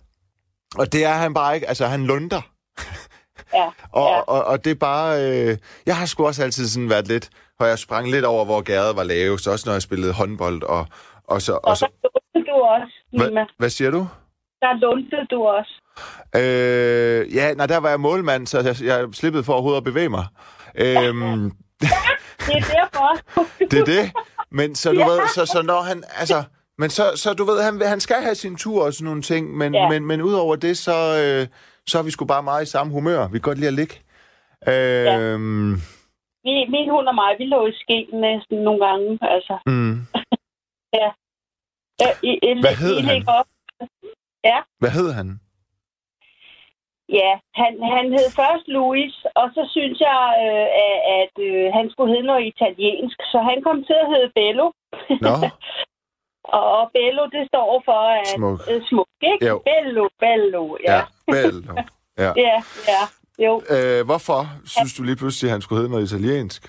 og det er han bare ikke. Altså, han lunder. Ja, Og, ja. og, og det er bare... Øh, jeg har sgu også altid sådan været lidt... Hvor jeg sprang lidt over, hvor gæret var lavest. Også når jeg spillede håndbold. Og, og så, Og og så lundte du også, Nima. hvad, hvad siger du? Der lundte du også. Øh, ja, nej, der var jeg målmand, så jeg, jeg slippede for overhovedet at bevæge mig. Øhm, Det er derfor. det er det. Men så du Ja. ved, så, så når han... Altså, men så, så du ved, han, han skal have sin tur og sådan nogle ting, men, Ja. men, men udover det, så, øh, så er vi sgu bare meget i samme humør. Vi kan godt lide at ligge. Øhm, Vi, min hund og mig, vi lå i skeen næsten nogle gange. Altså, mm. øh, i, i, Hvad hed I han? Op. Hvad hed han? Ja, han, han hed først Louis, og så synes jeg, øh, at, at øh, han skulle hedde noget italiensk, så han kom til at hedde Bello. Nå, Og, og Bello, det står for at, Smuk. Øh, smuk, ikke? Jo. Bello, Bello, ja. ja. Bello. Ja. Ja, ja, jo. Øh, hvorfor synes du lige pludselig, at han skulle hedde noget italiensk?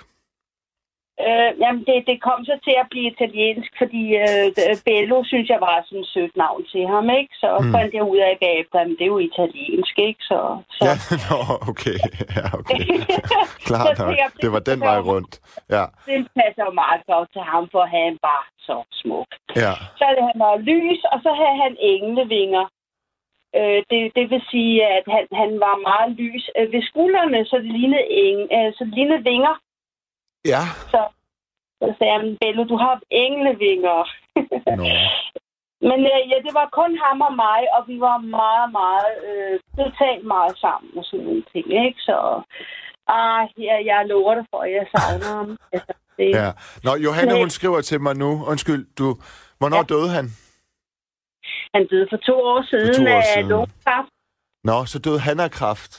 Øh, jamen, det, det kom så til at blive italiensk, fordi øh, Bello synes jeg var sådan et sødt navn til ham, ikke? Så Mm. fandt jeg ud af bagefter, at det er jo italiensk, ikke? Så, så. Ja, nå, okay. Ja, okay. Klart nok. jeg, Det var den vej rundt. Ja, det passer jo meget godt til ham, for han var så smuk. ja. Så havde han noget lys, og så havde han englevinger. Øh, det, det vil sige, at han, han var meget lys øh, ved skuldrene, så det lignede, eng, øh, så det lignede vinger. Ja. Så, så sagde han, Bello, du har englevinger. Nå. Men øh, ja, det var kun ham og mig, og vi var meget, meget, øh, totalt meget sammen og sådan nogle ting, ikke? Så, ah, ja, jeg lover dig for, at jeg savner ham. Altså, det, Ja. Nå, Johanne, hun skriver til mig nu. Undskyld, du... Hvornår Ja. døde han? Han døde for to år siden to år af siden. lungekræft. Nå, så døde han af kræft.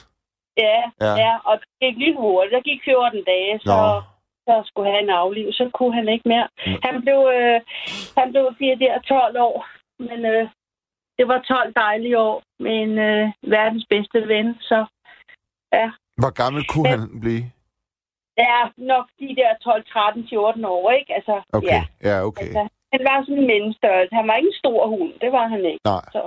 Ja, Ja. ja. ja, og det gik lige hurtigt. Der gik 14 dage, så, Nå. så skulle han aflive. Så kunne han ikke mere. Mm. Han blev, øh, han blev de der 12 år, men øh, det var 12 dejlige år med en øh, verdens bedste ven, så Hvor gammel kunne Men- han blive? ja, nok de der 12, 13, 14 år, ikke? Altså, Okay, ja. ja, okay. Altså, han var sådan en menneskestørrelse. Han var ikke en stor hund, det var han ikke. Nej. Så.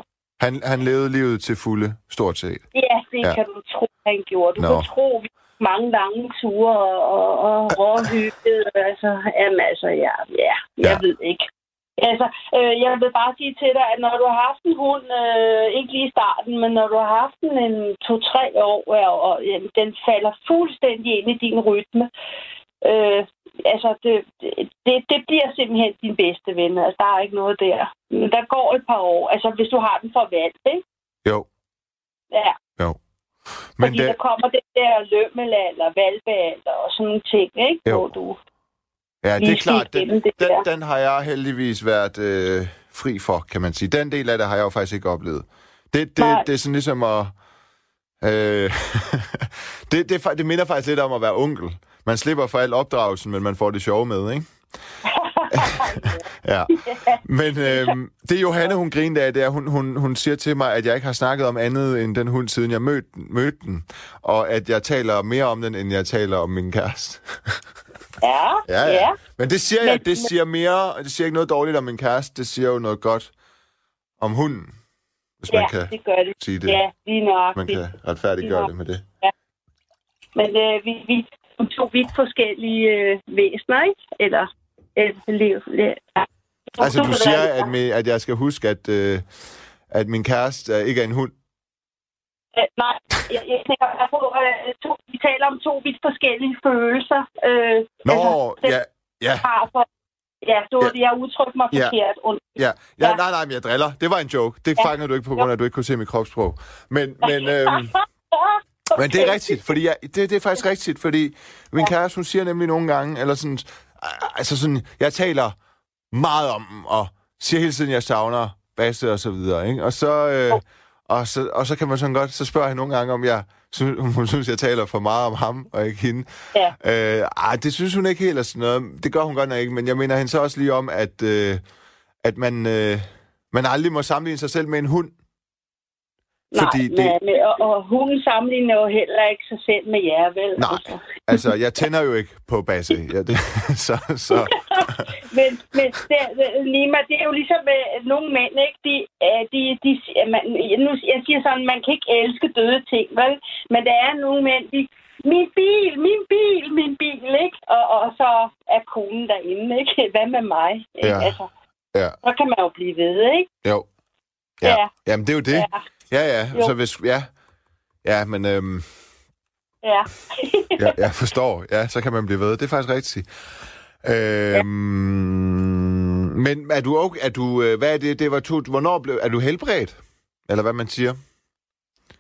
Han, han levede livet til fulde, stort set. Ja, det Ja. kan du tro, han gjorde. Du Nå. kan tro, vi mange lange ture og, og, og råhygget. Altså, jamen, altså, ja, ja, jeg Ja. ved ikke. Altså, øh, jeg vil bare sige til dig, at når du har haft en hund, øh, ikke lige i starten, men når du har haft den en to-tre år, ja, og jamen, den falder fuldstændig ind i din rytme, øh, altså, det, det, det bliver simpelthen din bedste ven. Altså, der er ikke noget der. Men der går et par år. Altså, hvis du har den for valgt, ikke? Jo, Ja, men fordi det, der kommer det der lømmelalder, valpealder og sådan nogle ting, ikke? Jo. Hvor du ja, det er klart, den, det den, der. den har jeg heldigvis været øh, fri for, kan man sige. Den del af det har jeg jo faktisk ikke oplevet. Det, det, Nej. det er sådan ligesom at... Øh, det, det, det minder faktisk lidt om at være onkel. Man slipper for al opdragelsen, men man får det sjove med, ikke? Ja. Men øh, det Johanne, hun griner af, det er, hun, hun, hun siger til mig, at jeg ikke har snakket om andet end den hund, siden jeg mødte, mødte den. Og at jeg taler mere om den, end jeg taler om min kæreste. ja, Ja, ja. ja. Men det siger jeg, det siger mere, det siger ikke noget dårligt om min kæreste, det siger jo noget godt om hunden, hvis man ja, kan det gør det. sige det. Ja, lige Man nøjagtigt. kan retfærdiggøre Ja. det med det. Men øh, vi, vi er to vidt forskellige øh, væsener, ikke? Eller øh, liv. Ja. Altså, du siger, at, med, at jeg skal huske, at, øh, at min kæreste øh, ikke er en hund. Øh, nej, jeg, jeg tænker på, øh, to, vi taler om to vidt forskellige følelser. Øh, Nå, den ja, ja, har for, ja, du, Ja. ja. jeg udtrykte mig Ja. forkert. Ja. ja Ja. nej, nej, men jeg driller. Det var en joke. Det Ja. fangede du ikke på grund af, at du ikke kunne se mit kropssprog. Men, men, øhm, Men det er rigtigt, fordi jeg, det, det er faktisk rigtigt, fordi min kæreste, hun siger nemlig nogle gange, eller sådan, altså sådan, jeg taler meget om dem, og siger hele tiden, jeg savner Basse og så videre, ikke? Og så, øh, og så, og så kan man sådan godt, så spørger jeg nogle gange, om jeg, synes, hun synes, jeg taler for meget om ham, og ikke hende. Ja. Øh, ej, det synes hun ikke helt er sådan noget. Det gør hun godt nok ikke, men jeg mener hende så også lige om, at, øh, at man, øh, man aldrig må sammenligne sig selv med en hund. Fordi Nej, det, men, men, og, og hunden sammenligner jo heller ikke sig selv med jer, vel? Nej. Altså. altså, jeg tænder jo ikke på Basse. Ja, det, så, så, men men det, det- Nima, det er jo ligesom med nogle mænd, ikke? De, øh, de, de, man, nu, jeg siger sådan, man kan ikke elske døde ting, vel? Men der er nogle mænd, de, min bil, min bil, min bil, ikke? Og, og så er konen derinde, ikke? Hvad med mig? Ikke? Ja. Altså, ja, så kan man jo blive ved, ikke? jo. Ja. Ja. Jamen, det er jo det. Ja. Ja, ja. Jo. Så hvis, ja. Ja, men øhm, Ja. ja, jeg forstår. Ja, så kan man blive ved. Det er faktisk rigtigt. Øhm, men er du okay, er du, øh, hvad er det, det var to, hvornår blev, er du helbredt? Eller hvad man siger?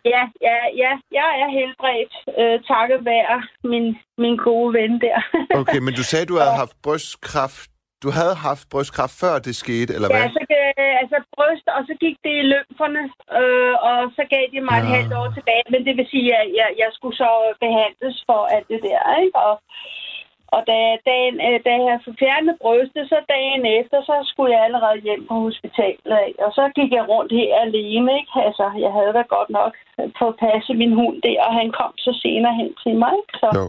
Ja, ja, ja, jeg er helbredt, øh, takket være min, min gode ven der. Okay, men du sagde, du havde haft brystkræft. Du havde haft brystkræft før det skete, eller hvad? ja, så, øh, altså bryst, og så gik det i lymferne, øh, og så gav de mig et Nå. halvt år tilbage. Men det vil sige, at jeg, jeg skulle så behandles for alt det der, ikke? Og, og da, dagen, øh, da jeg fik fjernet brystet, så dagen efter, så skulle jeg allerede hjem på hospitalet. Ikke? Og så gik jeg rundt her alene, ikke? Altså, jeg havde da godt nok fået passet min hund der, og han kom så senere hen til mig, ikke? Så, Jo.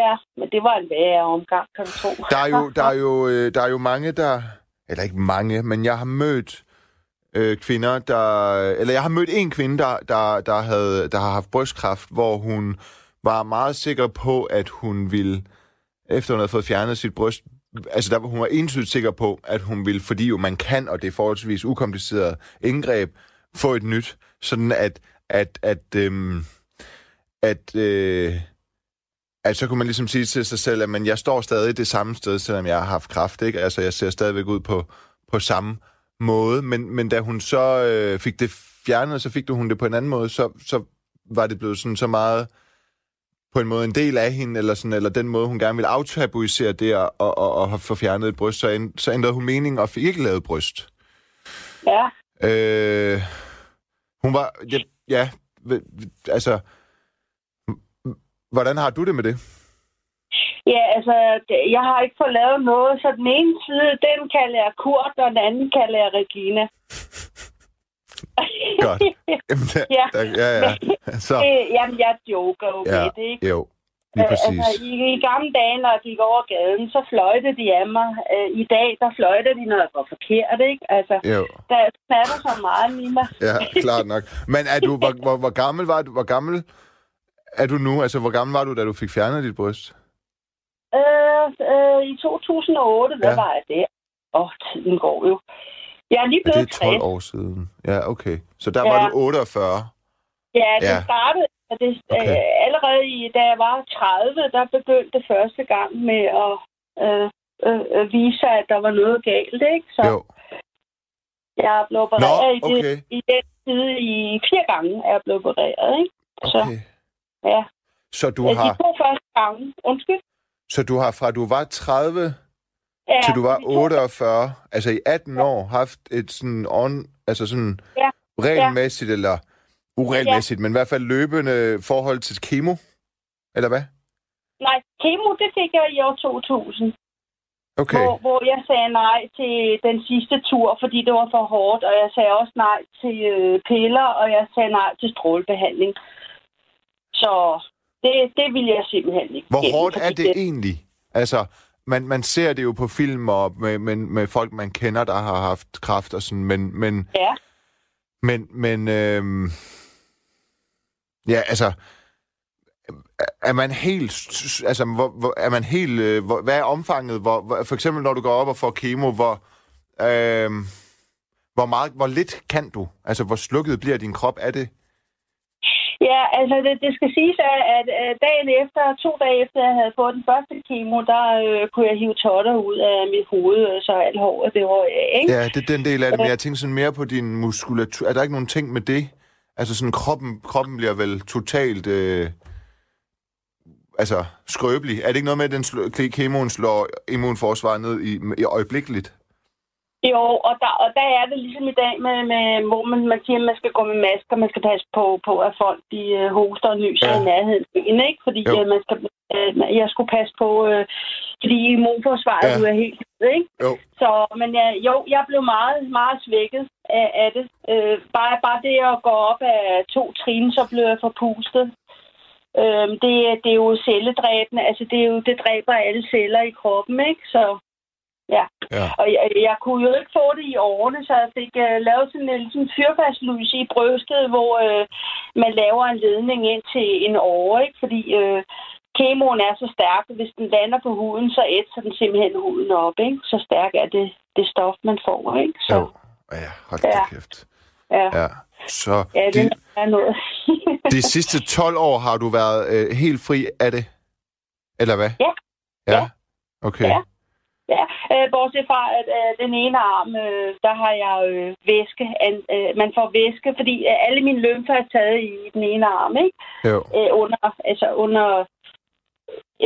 ja, men det var en værre omgang, kan du tro. Der er jo, der er jo, øh, der er jo mange, der... Eller ikke mange, men jeg har mødt øh, kvinder, der... Eller jeg har mødt en kvinde, der, der, der, havde, der har haft brystkræft, hvor hun var meget sikker på, at hun ville, efter hun havde fået fjernet sit bryst, altså der, hun var entydigt sikker på, at hun ville, fordi jo man kan, og det er forholdsvis ukompliceret indgreb, få et nyt, sådan at, at, at, øhm, at, øh, at så kunne man ligesom sige til sig selv, at men jeg står stadig det samme sted, selvom jeg har haft kraft, ikke? Altså, jeg ser stadigvæk ud på, på samme måde, men, men da hun så øh, fik det fjernet, så fik du hun det på en anden måde, så, så var det blevet sådan så meget på en måde en del af hende, eller, sådan, eller den måde, hun gerne ville aftabuisere det og, og, og, og få fjernet et bryst, så, ænd, så ændrede hun mening og fik ikke lavet bryst. Ja, Øh, hun var... Ja, ja altså... Hvordan har du det med det? ja altså, jeg har ikke fået lavet noget, så den ene side, den kalder jeg Kurt, og den anden kalder jeg Regina. Godt. Jamen, der, Ja. Der, ja, ja. Så, Jamen, jeg joker jo Ja. med det, ikke? jo, lige præcis. Altså, i, i gamle dage, når jeg gik over gaden, så fløjtede de af mig. Øh, I dag, der fløjter de, når jeg går forkert, ikke? Altså, Jo, der snatter så meget i mig. ja, klart nok. Men er du, hvor, hvor, hvor gammel var du? Hvor gammel er du nu? Altså, hvor gammel var du, da du fik fjernet dit bryst? Øh, øh, I 2008, hvad Ja. var jeg der? Åh, oh, tiden går jo. Jeg er lige Ja, det blevet er 12 60. år siden. Ja, okay. Så der Ja. var du 48. Ja, det Ja. startede det, Okay. øh, allerede i, da jeg var 30, der begyndte det første gang med at øh, øh, øh, vise at der var noget galt, ikke? Så Jo. jeg blevet opereret Nå, i, det, okay. i den tid i fire gange, er jeg blevet opereret, ikke? Så, Okay. Ja. Så du har, De to første gange, undskyld. så du har fra du var 30 Ja, til du var de to- 48, altså i 18 år, haft et sådan on, altså sådan Ja. regelmæssigt, eller uregelmæssigt, men i hvert fald løbende forhold til kemo, eller hvad? Nej, kemo, det fik jeg i år 2000. Okay, Hvor, hvor jeg sagde nej til den sidste tur, fordi det var for hårdt, og jeg sagde også nej til øh, piller, og jeg sagde nej til strålebehandling. Så det, det ville jeg simpelthen ikke. hvor gennem, hårdt er det egentlig? Altså, man, man ser det jo på film og med, med, med folk, man kender, der har haft kræft og sådan, men, men, Ja, men, men øhm, ja, altså, er man helt, altså, hvor, hvor, er man helt, øh, hvor, hvad er omfanget? Hvor, hvor, for eksempel, når du går op og får kemo, hvor, øhm, hvor, meget, hvor lidt kan du? Altså, hvor slukket bliver din krop af det? Ja altså det, det skal siges, at, at, dagen efter, to dage efter, jeg havde fået den første kemo, der øh, kunne jeg hive totter ud af mit hoved, øh, så alt håret, det røg af, ikke? Ja, det er den del af det, men jeg tænker sådan mere på din muskulatur. Er der ikke nogen ting med det? Altså sådan, kroppen, kroppen bliver vel totalt... Øh, altså, skrøbelig. Er det ikke noget med, at den slå, kemoen slår immunforsvaret ned i, i øjeblikkeligt? Jo, og der, og der er det ligesom i dag, med, med, hvor man, man siger, at man skal gå med masker, man skal passe på, på at folk de øh, hoster og nyser Ja. i nærheden ikke? Fordi Jo. øh, man skal, øh, jeg skulle passe på, øh, fordi immunforsvaret Ja. ja. er helt ikke? Jo. Så, men ja, jo, jeg blev meget, meget svækket af, af det. Øh, bare, bare det at gå op af to trin, så blev jeg forpustet. Øh, det, det er jo celledræbende. Altså, det, er jo, det dræber alle celler i kroppen, ikke? Så, ja. Ja. Og jeg, jeg kunne jo ikke få det i årene, så jeg fik uh, lavet sådan en sådan fyrfastlys i brystet, hvor uh, man laver en ledning ind til en åre, ikke? Fordi uh, kemoen er så stærk, og hvis den lander på huden, så ætser den simpelthen huden op, ikke? Så stærk er det, det stof, man får, ikke? Så, Jo. Ja, hold da Ja. kæft. ja. Ja. Så Ja, de, det er noget. de sidste 12 år har du været øh, helt fri af det? Eller hvad? Ja. Ja? Ja. Okay. Ja. Ja, øh, bortset fra, at øh, den ene arm, øh, der har jeg øh, væske. An, øh, man får væske, fordi øh, alle mine lymfer er taget i den ene arm, ikke? Jo. Øh, under, altså under,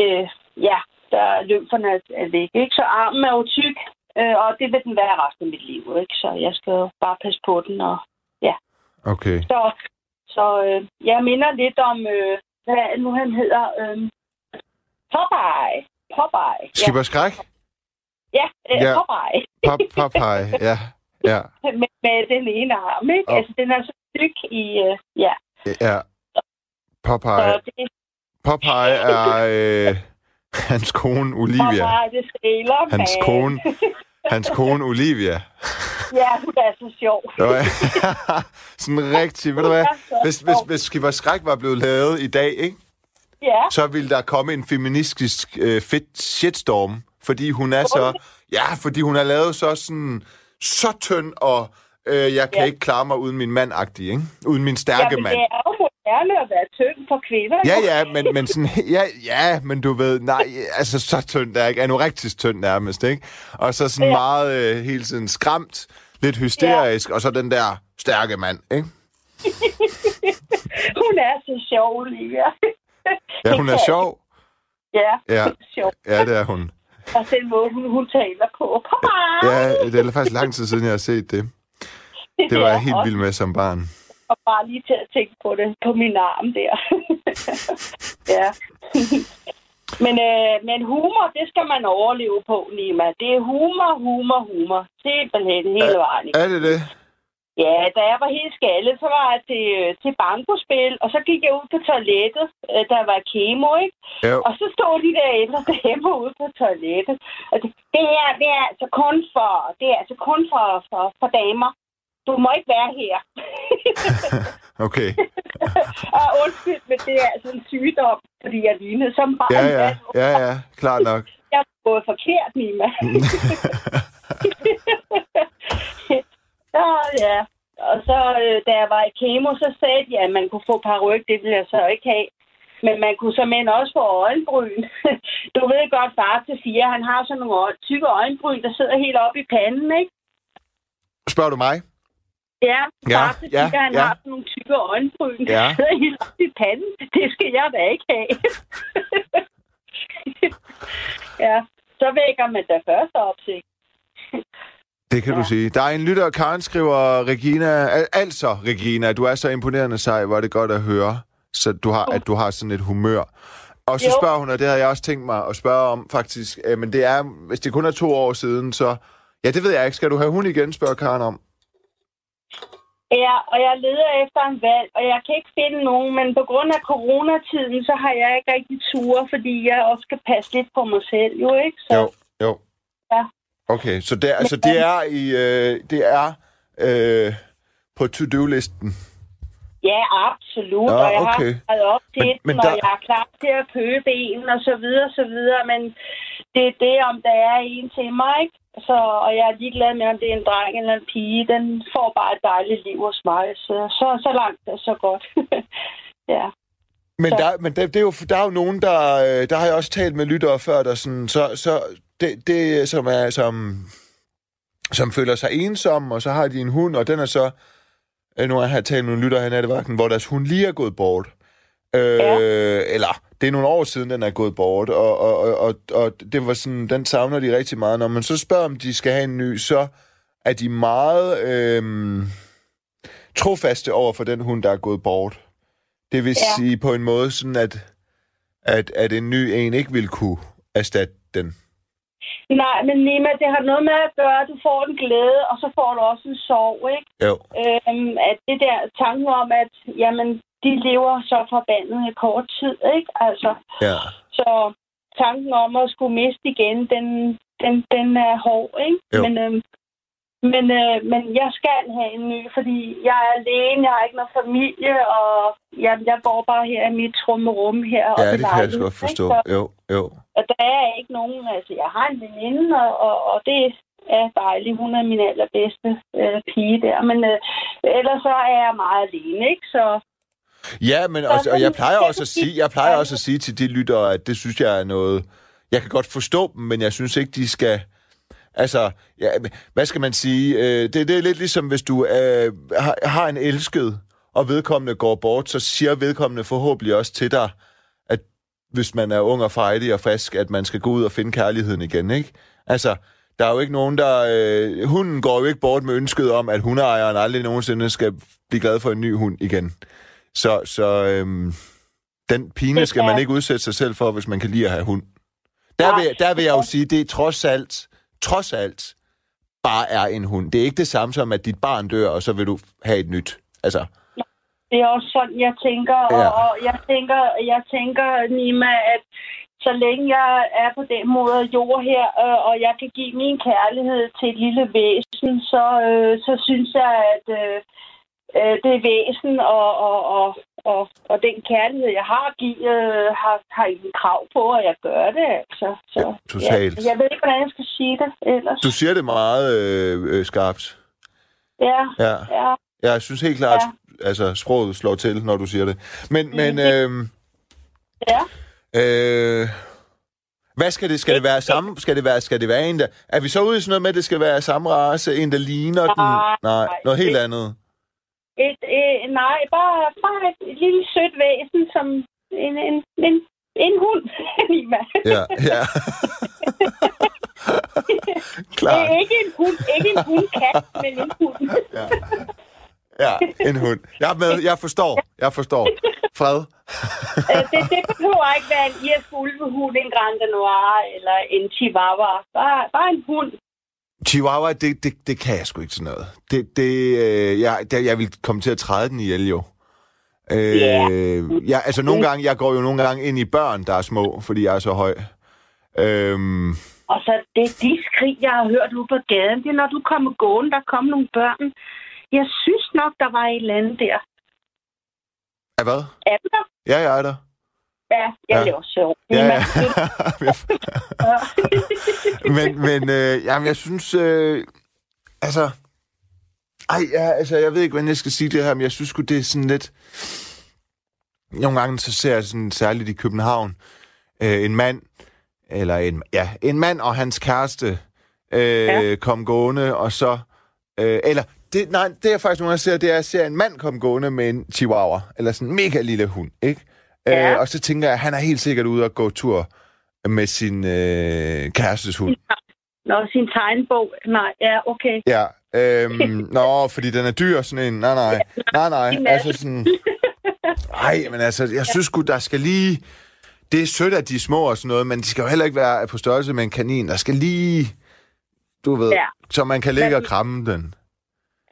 øh, ja, der er lymferne er, er væk, ikke? Så armen er jo tyk, øh, og det vil den være resten af mit liv, ikke? Så jeg skal jo bare passe på den, og Okay. så, så øh, jeg minder lidt om, øh, hvad nu han hedder, øh, Popeye. Popeye. Ja, Skipper Skræk? Ja, øh, Ja. Popeye. Pop, Popeye, ja. Ja, med, med den ene arm, ikke? Og- Altså, den er så tyk i, øh, ja. ja. Popeye. Så det Popeye er øh, hans kone Olivia. Popeye, det skæler, Hans kone, hans kone Olivia. Ja, hun er så sjov. Sådan rigtig, ved du hvad? Hvis, hvis, hvis Skipper Skræk var blevet lavet i dag, ikke? Ja, så ville der komme en feministisk øh, fedt shitstorm, fordi hun er så... Ja, fordi hun er lavet så sådan... Så tynd, og øh, jeg kan Ja. ikke klare mig uden min mand ikke? Uden min stærke Jamen, mand. det er jo moderne at være tynd for kvinder. Ja, ja, men, men sådan... Ja, ja, men du ved... Nej, altså så tynd der ikke. Anorektisk tynd nærmest, ikke? Og så sådan Ja. meget øh, hele tiden skræmt, lidt hysterisk, og så den der stærke mand, ikke? Hun er så sjov, Olivia. Ja, hun er sjov. Ja, Ja. sjov. Ja, det er hun. Og den måde, hun, hun taler på. Ja, det er faktisk lang tid siden, jeg har set det. Det var jeg helt og- vild med som barn. Og bare lige til at tænke på det, på min arm der. ja. men, øh, men humor, det skal man overleve på, Nima. Det er humor, humor, humor. Simpelthen hele vejen. Er det det? Ja, da jeg var helt skaldet, så var jeg til, til bankospil, og så gik jeg ud på toilettet, øh, der var kemo, ikke? Ja. Og så stod de der ældre damer ude på toilettet. Og det, det, her, det er altså kun for, det er altså kun for, for, for damer. Du må ikke være her. Okay. og undskyld, men det er altså en sygdom, fordi jeg lignede som barn. Ja, ja. Ja, ja. Klart nok. Jeg er gået forkert, Nima. så ja. Og så, øh, da jeg var i kemo, så sagde de, at man kunne få paryk. Det ville jeg så ikke have. Men man kunne simpelthen også få øjenbryn. Du ved godt, far til fire, han har sådan nogle tykke øjenbryn, der sidder helt oppe i panden, ikke? Spørger du mig? Ja, Ja, far til ja, fire, han ja. har sådan nogle tykke øjenbryn, Ja. der sidder helt oppe i panden. Det skal jeg da ikke have. ja, så vækker man da først opsigt. Det kan ja. du sige. Der er en lytter, Karen skriver, Regina, al- altså Regina, du er så imponerende sej, hvor er det godt at høre, så du har, at du har sådan et humør. Og så Jo. spørger hun, og det havde jeg også tænkt mig at spørge om faktisk, øh, men det er, hvis det kun er to år siden, så, ja, det ved jeg ikke. Skal du have hun igen, spørger Karen om. Ja, og jeg leder efter en valg, og jeg kan ikke finde nogen, men på grund af coronatiden, så har jeg ikke rigtig ture, fordi jeg også skal passe lidt på mig selv, jo ikke? Så, Jo, jo. Ja. Okay, så det, altså, det er, i, øh, det er øh, på to-do-listen. Ja, absolut, Nå, og jeg okay. har været op til Men- men, men den, og der- jeg er klar til at købe en, og så videre, og så videre, men det er det, om der er en til mig, ikke? Så, og jeg er ligeglad med, om det er en dreng eller en pige. Den får bare et dejligt liv hos mig, så, så, så langt er så godt. ja. Men, Så- der, men der, det er jo, der er jo nogen, der... øh, Der har jeg også talt med lyttere før, der sådan... Så, så det, det, som er... Som, som føler sig ensom, og så har de en hund, og den er så... øh, Nu har jeg talt med nogle lyttere her i vagten, hvor deres hund lige er gået bort. Øh, Ja. Eller, det er nogle år siden, den er gået bort, og, og, og, og, og det var sådan, den savner de rigtig meget. Når man så spørger, om de skal have en ny, så er de meget øh, trofaste over for den hund, der er gået bort. Det vil Ja. sige på en måde sådan, at, at, at en ny en ikke vil kunne erstatte den. Nej, men Nima, det har noget med at gøre, at du får en glæde, og så får du også en sorg, ikke? Jo. Øhm, at det der tanken om, at jamen, de lever så forbandet i kort tid, ikke? Altså, Ja. så tanken om at skulle miste igen, den, den, den er hård, ikke? Jo. Men, øhm, men, øh, men jeg skal have en ny, fordi jeg er alene, jeg har ikke noget familie, og jeg, jeg bor bare her i mit trummerum her. Ja, det kan jeg sgu godt forstå. ikke? Jo, jo. og der er ikke nogen, altså jeg har en veninde, og, og, og det er dejligt. Hun er min allerbedste øh, pige der, men øh, ellers så er jeg meget alene, ikke? Så Ja, men også, og jeg plejer også at sige, jeg plejer også at sige til de lyttere, at det synes jeg er noget... Jeg kan godt forstå dem, men jeg synes ikke, de skal... Altså, ja, hvad skal man sige? Øh, det, det er lidt ligesom, hvis du øh, har, har en elsket, og vedkommende går bort, så siger vedkommende forhåbentlig også til dig, at hvis man er ung og frejdig og frisk, at man skal gå ud og finde kærligheden igen, ikke? Altså, der er jo ikke nogen, der... Øh, hunden går jo ikke bort med ønsket om, at hundeejeren aldrig nogensinde skal blive glad for en ny hund igen. Så, så øhm, den pine skal man ikke udsætte sig selv for, hvis man kan lide at have hund. Der vil, der vil jeg jo sige, det er trods alt, trods alt, bare er en hund. Det er ikke det samme som, at dit barn dør, og så vil du have et nyt. Altså, det er også sådan, jeg tænker, og, Ja. og jeg tænker, jeg tænker, Nima, at så længe jeg er på den måde jord her, øh, og jeg kan give min kærlighed til et lille væsen, så, øh, så synes jeg, at øh, øh, det væsen og, og, og, og, og den kærlighed, jeg har give, øh, har, har ingen krav på, at jeg gør det. Altså. Så, Ja, totalt. Ja, jeg ved ikke, hvordan jeg skal sige det ellers. du siger det meget øh, øh, skarpt. Ja, Ja. ja. Jeg synes helt klart, ja. altså, sproget slår til, når du siger det. Men, men øh, Ja. øh, hvad skal det? Skal det være samme? Skal det være, skal det være en, der... Er vi så ude i sådan noget med, at det skal være samme race? En, der ligner den? Nej, Nej, noget helt det- andet. Et, øh, nej, bare, bare et, lille sødt væsen, som en, en, en, en hund. Nima. Ja, ja. Klart. Det er ikke en hund, ikke en hundkat, men en hund. Ja, en hund. Jeg med. Jeg forstår. Jeg forstår. Fred. Øh, det, det behøver ikke være en irsk ulvehund, en Grand Noir eller en Chihuahua. Bare, bare en hund. Chihuahua, det, det, det kan jeg sgu ikke til noget. Det, det, øh, jeg, det, jeg vil komme til at træde den ihjel, jo. Øh, Ja. jeg, altså, nogle gange, jeg går jo nogle gange ind i børn, der er små, fordi jeg er så høj. Øhm, Og så det, de skrig, jeg har hørt ude på gaden, det er, når du kommer gående, der kom nogle børn. Jeg synes nok, der var et eller andet der. er hvad? Er du der? Ja, jeg er der. Ja, jeg Ja. laver sjov. Ja, ja. men men øh, jamen, jeg synes... Øh, altså... Ej, ja, altså, jeg ved ikke, hvordan jeg skal sige det her, men jeg synes sgu, det er sådan lidt... Nogle gange så ser jeg sådan, særligt i København, øh, en mand, eller en, ja, en mand og hans kæreste øh, ja. kom gående, og så... Øh, eller, det, nej, det jeg faktisk nogle gange ser, det er, at jeg ser en mand komme gående med en chihuahua, eller sådan en mega lille hund, ikke? Ja. Øh, og så tænker jeg, at han er helt sikkert ude og gå tur med sin øh, kærestes hund. Nå, sin tegnbog. Nej, ja, okay. Ja. Øhm, nå, fordi den er dyr, sådan en. Nej, nej. Nej, nej. Altså sådan... Ej, men altså, jeg synes sgu, der skal lige... Det er sødt, at de er små og sådan noget, men de skal jo heller ikke være på størrelse med en kanin. Der skal lige... Du ved, Ja. så man kan ligge og kramme den.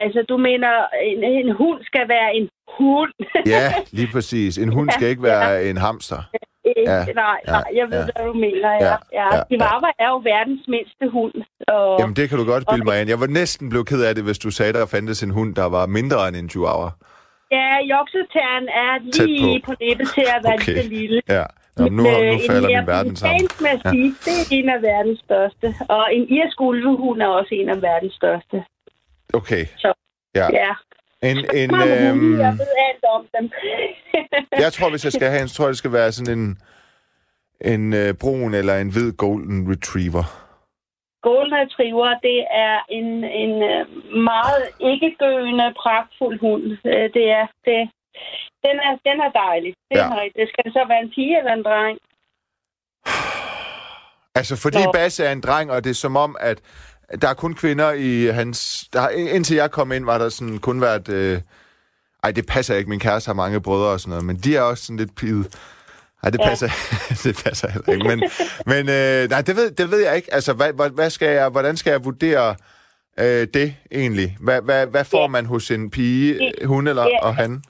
Altså, du mener, en, en hund skal være en hund? Ja, lige præcis. En hund skal ikke være en hamster. Ikke? Ja, nej, ja, nej, jeg ved, ja. hvad du mener. Ja, Ja, ja. ja, ja. Chihuahua er jo verdens mindste hund. Og... Jamen, det kan du godt bilde mig ind. Jeg var næsten blevet ked af det, hvis du sagde, der fandtes en hund, der var mindre end en chihuahua. Ja, joksetern er lige på. på, nippet til at være Okay. lige lille. Ja. Nå, nu, øh, nu falder min verden sammen. mastiff, det er en af verdens største. Og en irsk ulvehund er også en af verdens største. Okay. Så, Ja. Ja. En, en, øhm, jeg ved alt om dem. jeg tror, hvis jeg skal have en, så tror jeg, det skal være sådan en, en øh, brun eller en hvid golden retriever. Golden Retriever, det er en, en øh, meget ikke-gøende, pragtfuld hund. Øh, Det er, det, den, er, den er dejlig. Det, Ja. er det skal så være en pige eller en dreng. Altså, fordi Nå. Basse er en dreng, og det er som om, at der er kun kvinder i hans... Der, indtil jeg kom ind, var der sådan kun været... Øh, ej, det passer ikke. Min kæreste har mange brødre og sådan noget, men de er også sådan lidt pide. Nej, det passer, ja. det passer heller ikke. Men, men øh, nej, det ved, det ved jeg ikke. Altså, hvad, hvad, hvad skal jeg, hvordan skal jeg vurdere øh, det egentlig? Hvad, hvad, hvad får Ja. man hos en pige, hun eller Ja. og han?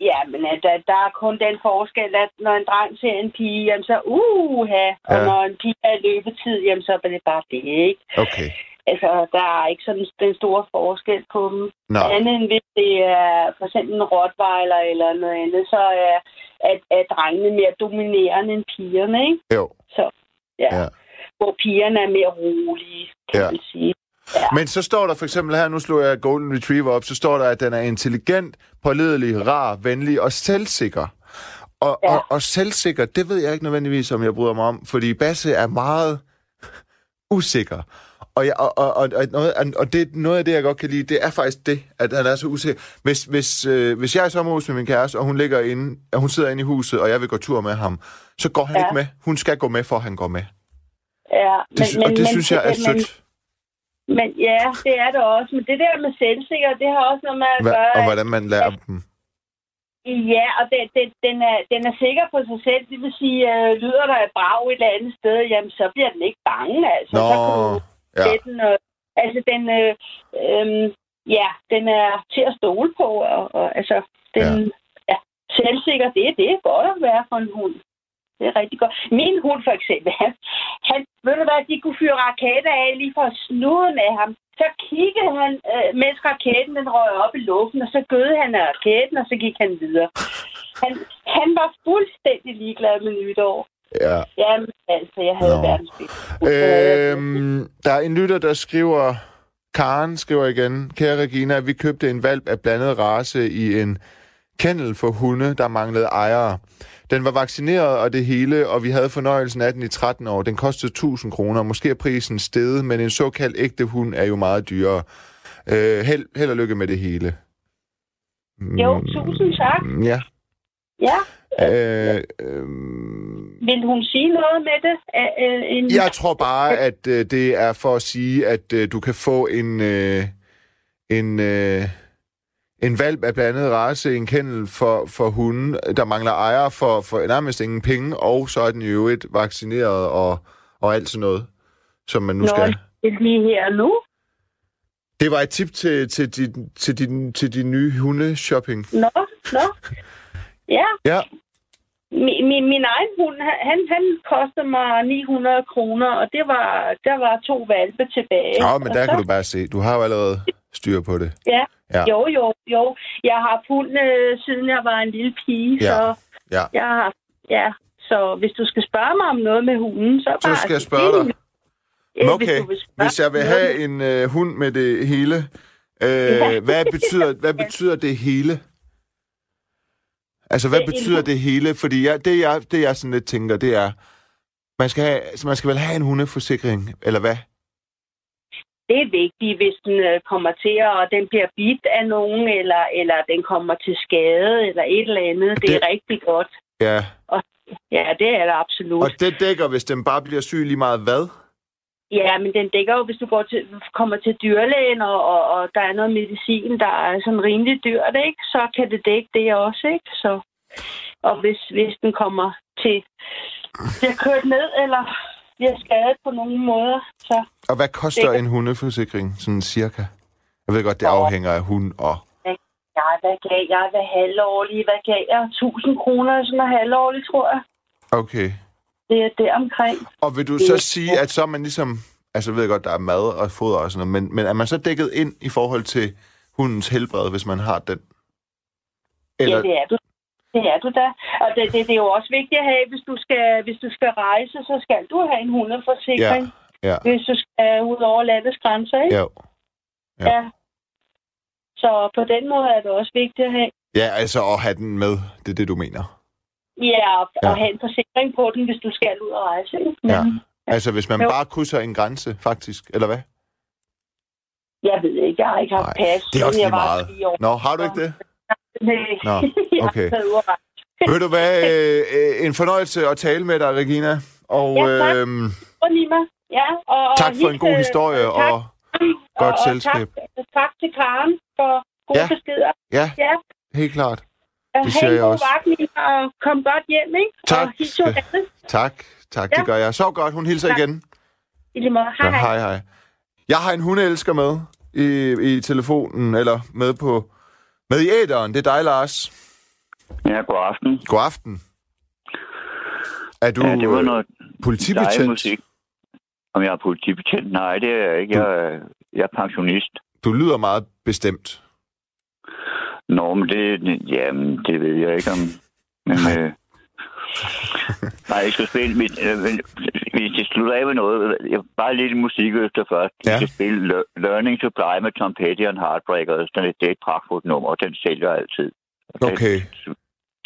Ja, men at der, der er kun den forskel, at når en dreng ser en pige, jamen så uha, og Ja. når en pige er i løbetid, jamen så er det bare det, ikke? Okay. Altså, der er ikke sådan den store forskel på dem. Nå, Andet end hvis det er for eksempel en rottweiler eller noget andet, så er, at, at drengene mere dominerende end pigerne, ikke? jo. Ja. Ja. ja. Hvor pigerne er mere rolige, kan ja. man sige. Men så står der for eksempel her, nu slår jeg Golden Retriever op, så står der, at den er intelligent, pålidelig, rar, venlig og selvsikker. Og, ja. Og, og selvsikker, det ved jeg ikke nødvendigvis, om jeg bryder mig om, fordi Basse er meget usikker. Og, jeg, og, og, og, og, noget, og det, noget af det, jeg godt kan lide, det er faktisk det, at han er så usikker. Hvis, hvis, øh, hvis jeg er i sommerhus med min kæreste, og hun, ligger inde, og hun sidder inde i huset, og jeg vil gå tur med ham, så går han ja. Ikke med. Hun skal gå med, for han går med. Ja, Det, men, og det men, synes jeg er men, sødt. Men ja, det er det også. Men det der med selvsikker, det har også noget med at Hva, gøre... og hvordan man lærer dem. Ja, og det, det, den, er, den er sikker på sig selv. Det vil sige, øh, lyder der et brag et eller andet sted, jamen så bliver den ikke bange. Altså, Nå, så kan du ja. den, og, altså den, øh, øh, ja, den er til at stole på. Og, og altså, den, ja. ja, selvsikker, det, det er godt at være for en hund. Det er rigtig godt. Min hund for eksempel, han, han ved du hvad, de kunne fyre raketter af lige for at snude med ham. Så kiggede han, øh, mens raketten den røg op i luften, og så gød han af raketten, og så gik han videre. Han, han var fuldstændig ligeglad med nytår. Ja. Jamen, altså, jeg havde Nå. verdens bedste. hund. Det havde jeg. Øhm, der er en lytter, der skriver... Karen skriver igen, kære Regina, vi købte en valp af blandet race i en kennel for hunde, der manglede ejere. Den var vaccineret og det hele, og vi havde fornøjelsen af den i 13 år. Den kostede 1000 kroner. Måske er prisen steget, men en såkaldt ægte hund er jo meget dyrere. Øh, held, held og lykke med det hele. Jo, tusind tak. Mm, Ja. Ja, Øh, øh, vil hun sige noget med det? Øh, en... Jeg tror bare, at øh, det er for at sige, at øh, du kan få en øh, en øh, en valp af blandet race, en kennel for, for hunden, der mangler ejer for, for nærmest ingen penge, og så er den i øvrigt vaccineret og, og alt sådan noget, som man nu Nå, skal. det er lige her nu. Det var et tip til, til, din, til, din, til din nye hundeshopping. Nå, nå. Ja, Ja, min, min, min egen hund, han, han kostede mig 900 kroner, og det var, der var to valpe tilbage. ja men Og der så, kan du bare se. Du har jo allerede styr på det. Ja, Ja. jo, jo, jo. Jeg har haft hund, øh, siden jeg var en lille pige, Ja. så Ja. jeg har haft, ja. Så hvis du skal spørge mig om noget med hunden, så Så bare... skal jeg spørge dig. Ja, Okay, du spørge hvis jeg vil have en øh, hund med det hele, øh, hvad, betyder, hvad betyder det hele? Altså, hvad Øh, en betyder det hele? Fordi jeg, det, jeg, det, jeg sådan lidt tænker, det er, man skal, have, man skal vel have en hundeforsikring, eller hvad? Det er vigtigt, hvis den øh, kommer til, og den bliver bidt af nogen, eller, eller den kommer til skade, eller et eller andet. Det, det er rigtig godt. Ja, Ja, det er det absolut. og det dækker, hvis den bare bliver syg lige meget hvad? Ja, men den dækker jo, hvis du går til, kommer til dyrlægen, og, og, og der er noget medicin, der er sådan rimelig dyrt, ikke? så kan det dække det også. Ikke? Så, og hvis, hvis den kommer til bliver kørt ned, eller bliver skadet på nogen måder, så Og hvad koster Dækker- en hundeforsikring, sådan cirka? Jeg ved godt, det afhænger af hund og... ja, hvad gav jeg? Hvad halvårlig? Hvad gav jeg? 1000 kroner sådan noget halvårlig, tror jeg. Okay. Det er der omkring. Og vil du Det så sige, at så er man ligesom... Altså, jeg ved godt, der er mad og foder og sådan noget, men, men er man så dækket ind i forhold til hundens helbred, hvis man har den? Eller... Ja, det er du. Det er du da. Og det, det, det er jo også vigtigt at have, hvis du skal, hvis du skal rejse, så skal du have en hundeforsikring. Ja, ja. Hvis du skal ud over landets grænser, ikke? Ja. ja. ja. Så på den måde er det også vigtigt at have. Ja, altså at have den med. Det er det, du mener. Ja, og, Ja. ja. have en forsikring på den, hvis du skal ud og rejse. Men Ja. Altså, hvis man Jo. bare krydser en grænse, faktisk. Eller hvad? Jeg ved ikke, jeg har ikke haft Nej, pas. det er også lige meget. 10 år. Nå, har du ikke det? Nej. Nå, okay. Ved du hvad? Øh, øh, en fornøjelse at tale med dig, Regina. Og Ja, tak. øhm, Og Nima. Ja, og, tak for en god øh, historie tak, og godt og, selskab. Og tak, tak til Karen for gode Ja. beskeder. Ja, Ja, helt klart. Det siger jeg også. og kom godt hjem, ikke? Tak. Og. Tak, tak, det Ja. gør jeg. Så godt, hun hilser Tak. igen. I lige måde. Hej, hej. hej, hej. Jeg har en hundeelsker med i, i telefonen, eller med på med i æderen. Det er dig, Lars. Ja, god aften. God aften. Er du ja, det var øh, noget politibetjent? musik. Om jeg er politibetjent? Nej, det er jeg ikke. Jeg, er- jeg er pensionist. Du lyder meget bestemt. Nå, men det, jamen, det ved jeg ikke om. Men, øh, nej, jeg skal spille mit... Øh, men, hvis jeg slutter af med noget, jeg, bare lidt musik efter først. Ja. Jeg skal spille Le- Learning to Fly med Tom Petty and Heartbreakers. Den er, det er et pragtfuldt nummer, og den sælger altid. Den, Okay.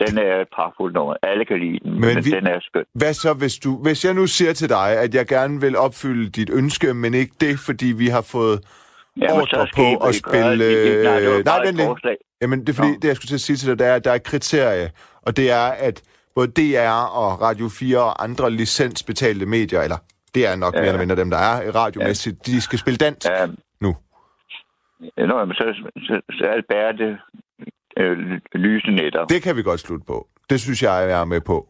Den er et pragtfuldt nummer. Alle kan lide den, Men men, men vi- den er skøn. Hvad så, hvis du, hvis jeg nu siger til dig, at jeg gerne vil opfylde dit ønske, men ikke det, fordi vi har fået... Jamen, ordre skal på at spille, det. Det- Nej, det øh, nej, forslag. Jamen, det er fordi, Nå. det jeg skulle til at sige til dig, det er, at der er et kriterie, og det er, at både DR og Radio 4 og andre licensbetalte medier, eller det er nok ja. Ja. mere eller mindre dem, der er radiomæssigt, de skal spille dansk. Ja. Nu. Ja, Nå, men så, så, så er det øh, lyse netter. Det... Kan vi godt slutte på. Det synes jeg, jeg er med på.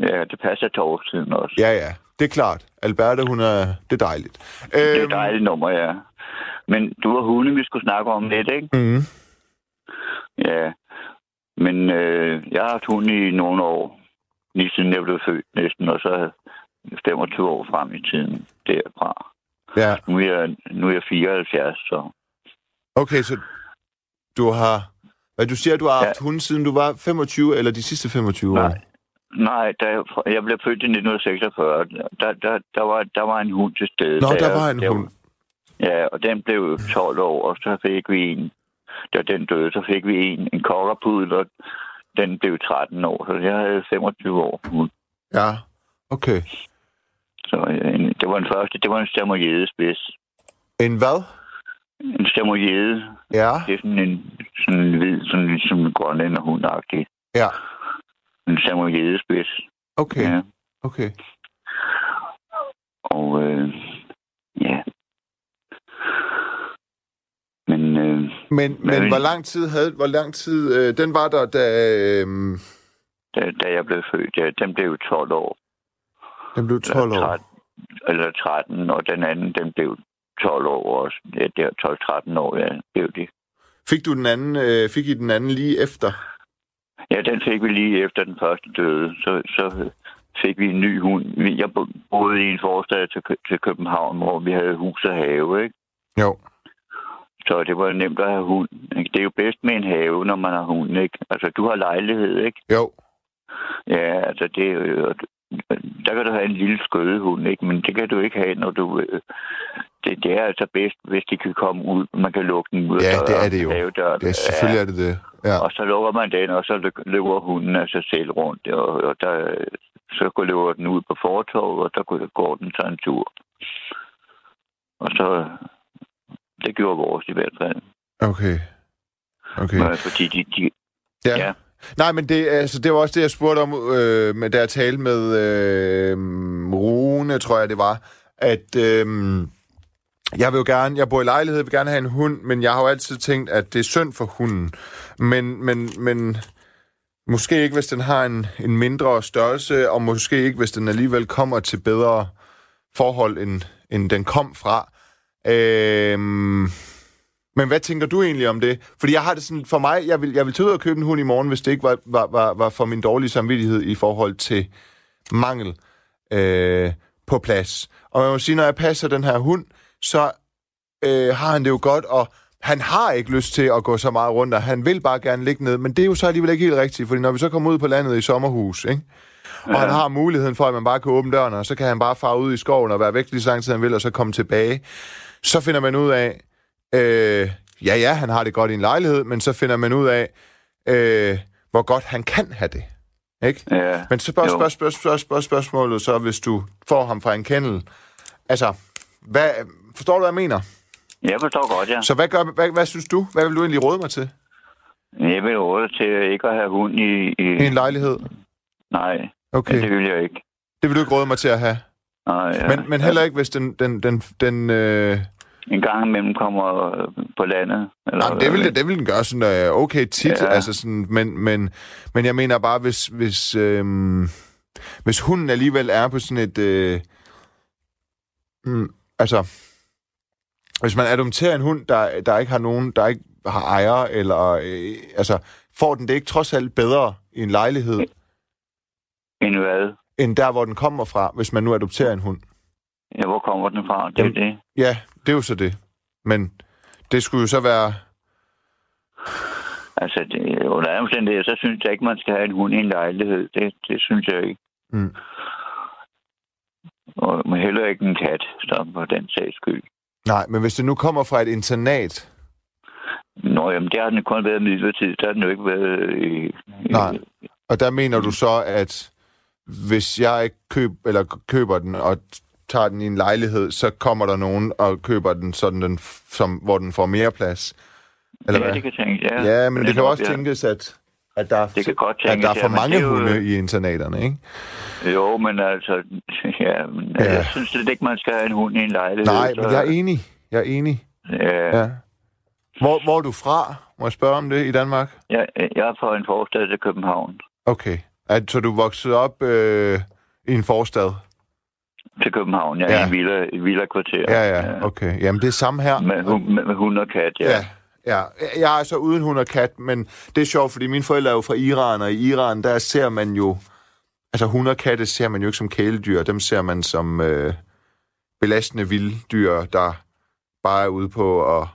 Ja, det passer årstiden også. Ja, ja. Det er klart. Alberte, hun er... Det er dejligt. Det er Øhm, et dejligt nummer, ja. Men du har hunde, vi skulle snakke om lidt, ikke? Mm. Ja. Men øh, jeg har haft hund i nogle år. Lige siden jeg blev født næsten, og så 25 år frem i tiden derfra. Ja, Nu er jeg, nu er jeg 74, så... okay, så du har... Hvad du siger, du har Ja. haft hund siden du var 25, eller de sidste 25 år? Nej. Nej, da jeg, jeg blev født i 1946, der, der, der, var, der var en hund til stede. Nå, der jeg- var en jeg- hund. Ja, og den blev 12 år, og så fik vi en, da den døde, så fik vi en, en kokkerpudel, og den blev 13 år, så jeg havde 25 år. hund. Ja, okay. Så øh, en, det var den første, det var en stammerjedespids. En hvad? En stammerjede, Ja, det er sådan en, sådan en hvid, sådan ligesom en grønlænderhundagtig. ja. En stammerjedespids. Okay, Ja. okay. Og øh, ja. Men øh, Men, men Men- hvor lang tid havde... Hvor lang tid... Øh, den var der, da... Øh, da, da jeg blev født, ja, den blev 12 år. den blev 12 år. 13, eller 13, og den anden, den blev 12 år også. Ja, det er 12-13 år, ja, blev de. Fik du den anden... Øh, fik I den anden lige efter? Ja, den fik vi lige efter den første døde. Så, så fik vi en ny hund. Jeg bo- boede i en forstad til, Kø- til København, hvor vi havde hus og have, ikke? Jo. Så det var nemt at have hund. Ikke? Det er jo bedst med en have, når man har hund, ikke? Altså, du har lejlighed, ikke? Jo. Ja, altså, det er jo... Der kan du have en lille skødehund, ikke? Men det kan du ikke have, når du... øh, Det, det er altså bedst, hvis de kan komme ud. Man kan lukke den ud af Ja, det døren, er det jo. Det er, selvfølgelig er det det. Ja. Og så lukker man den, og så lø- løber hunden af sig selv rundt. Og, og der, så går løber den ud på fortorvet, og der går- går den så en tur. Og så... Det gjorde vores i hvert fald. Okay. Okay. Men, fordi de, de, Ja. Ja. Nej, men det, altså, det var også det, jeg spurgte om, øh, med, da jeg talte med øh, Rune, tror jeg det var, at øh, jeg vil jo gerne, jeg bor i lejlighed, jeg vil gerne have en hund, men jeg har jo altid tænkt, at det er synd for hunden. Men, men, men måske ikke, hvis den har en, en mindre størrelse, og måske ikke, hvis den alligevel kommer til bedre forhold, end, end den kom fra. Øh, men hvad tænker du egentlig om det? Fordi jeg har det sådan, for mig, jeg vil, jeg vil tage ud og købe en hund i morgen, hvis det ikke var, var, var, var for min dårlige samvittighed i forhold til mangel øh, på plads. Og man må sige, når jeg passer den her hund, så øh, har han det jo godt, og han har ikke lyst til at gå så meget rundt, og han vil bare gerne ligge ned, men det er jo så alligevel ikke helt rigtigt, fordi når vi så kommer ud på landet i sommerhus, ikke? og han har muligheden for, at man bare kan åbne døren, og så kan han bare fare ud i skoven og være væk lige så lang tid han vil, og så komme tilbage. Så finder man ud af, øh, ja ja, han har det godt i en lejlighed, men så finder man ud af, øh, hvor godt han kan have det. Ikke? ja, Men så spørg, spørg, spørg, spørg, spørg, spørgsmålet så, hvis du får ham fra en kennel. Altså, hvad, forstår du, hvad jeg mener? jeg forstår godt, ja. Så hvad, gør, hvad, hvad synes du? Hvad vil du egentlig råde mig til? Jeg vil råde til ikke at have hund i... i... I en lejlighed? Nej, Okay, det vil jeg ikke. det vil du ikke råde mig til at have. Nej, ja. Men, men heller ikke, hvis den, den, den, den, øh, en gang imellem kommer øh, på landet. Eller, Jamen, det, vil, det, det vil den gøre sådan uh, okay tit, ja. altså sådan, men, men, men jeg mener bare, hvis, hvis, øhm, hvis hunden alligevel er på sådan et... Øh, mm, altså, hvis man adopterer en hund, der, der ikke har nogen, der ikke har ejer, eller øh, altså, får den det ikke trods alt bedre i en lejlighed? End hvad? End der, hvor den kommer fra, hvis man nu adopterer en hund. Ja, hvor kommer den fra? Det er Jamen, det. Ja, det er jo så det. Men det skulle jo så være... Altså, det, under andre omstændigheder, så synes jeg ikke, man skal have en hund i en lejlighed. Det, det synes jeg ikke. Mm. Og men heller ikke en kat, så på den sags skyld. Nej, men hvis det nu kommer fra et internat, Nå, jamen, det har den kun været midlertidigt. Der har den jo ikke været i Nej. Og der mener du så, at hvis jeg ikke køb, eller køber den og tager den i en lejlighed, så kommer der nogen og køber den, sådan den, som, hvor den får mere plads? Eller ja, hvad? det kan tænkes, ja. Ja, men det kan nok, også ja. tænkes, at, at, der, er, Det kan godt at tænkes, der er for ja, mange det er jo- hunde i internaterne, ikke? Jo, men altså... Ja, men, Ja. ja. jeg synes slet ikke, man skal have en hund i en lejlighed. Nej, så- men jeg er enig. Jeg er enig. Ja, Ja. Hvor, hvor er du fra? Må jeg spørge om det i Danmark? jeg, jeg er fra en forstad til København. Okay. At, så du voksede op øh, i en forstad? Til København, ja, Ja. i en villa, villa-kvarter. Ja, ja. Okay. Jamen, det er samme her. Med, hu- med, med hund og kat, ja. Ja. Ja, jeg er så uden hund og kat, men det er sjovt, fordi mine forældre er jo fra Iran, og i Iran, der ser man jo... Altså, hund og katte ser man jo ikke som kæledyr, dem ser man som øh, belastende vilddyr, der bare er ude på at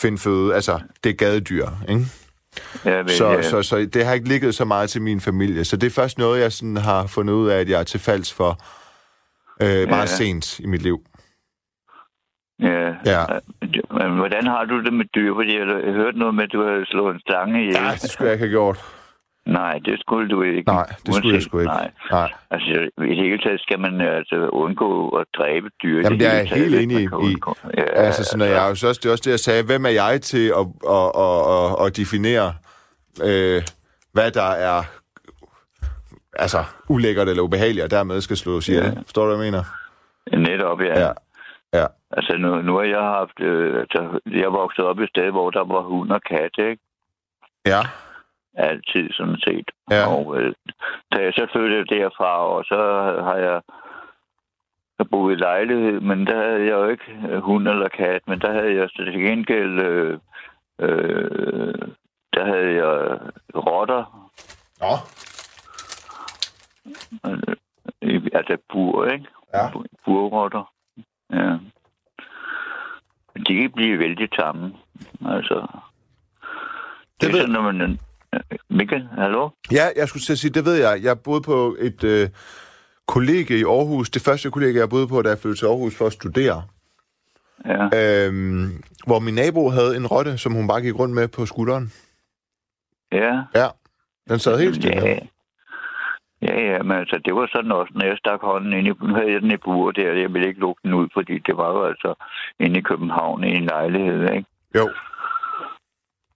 finde føde. Altså, det er gadedyr, ikke? Ja, vel, Så, ja. så, så det har ikke ligget så meget til min familie. Så det er først noget, jeg sådan har fundet ud af, at jeg er til falds for øh, meget Ja. sent i mit liv. ja. Ja. Men hvordan har du det med dyr? Fordi jeg har hørt noget med, at du har slået en slange ihjel. Ja, det skulle jeg ikke have gjort. Nej, det skulle du ikke. Nej, det skulle jeg sgu ikke. Nej. Nej. Altså, i det hele taget skal man altså undgå at dræbe dyr. Jamen, det jeg er taget, helt enig i- undgå- Ja, Altså, sådan, at jeg også, det er også det, jeg sagde. Hvem er jeg til at, at, at, at, at definere, øh, hvad der er altså, ulækkert eller ubehageligt, og dermed skal slås ihjel. Ja. Forstår du, hvad jeg mener? Netop, ja. Ja. Ja. Altså, nu, nu har jeg haft... Øh, altså, jeg voksede op i et sted, hvor der var hund og kat, ikke? Ja. Altid, sådan set. Ja. Og øh, da jeg så flyttede derfra, og så har jeg jeg boede i lejlighed, men der havde jeg jo ikke øh, hund eller kat, men der havde jeg til gengæld... Øh, øh, der havde jeg rotter, Nå. øh, altså bur, ikke? Ja. Burrotter. Ja. De kan blive vældig tamme. Altså, det, Det er ved- sådan, når man... Mikkel, hallo? Ja, jeg skulle til at sige, det ved jeg. Jeg boede på et øh, kollegie i Aarhus. Det første kollegie, jeg boede på, da jeg flyttede til Aarhus for at studere. Ja. Øhm, hvor min nabo havde en rotte, som hun bare gik rundt med på skulderen. Ja. Ja, den sad helt stille. Ja, ja, ja, men altså, det var sådan også, når jeg stak hånden ind i, nu havde jeg den i bur der, jeg ville ikke lukke den ud, fordi det var jo altså inde i København i en lejlighed, ikke? Jo.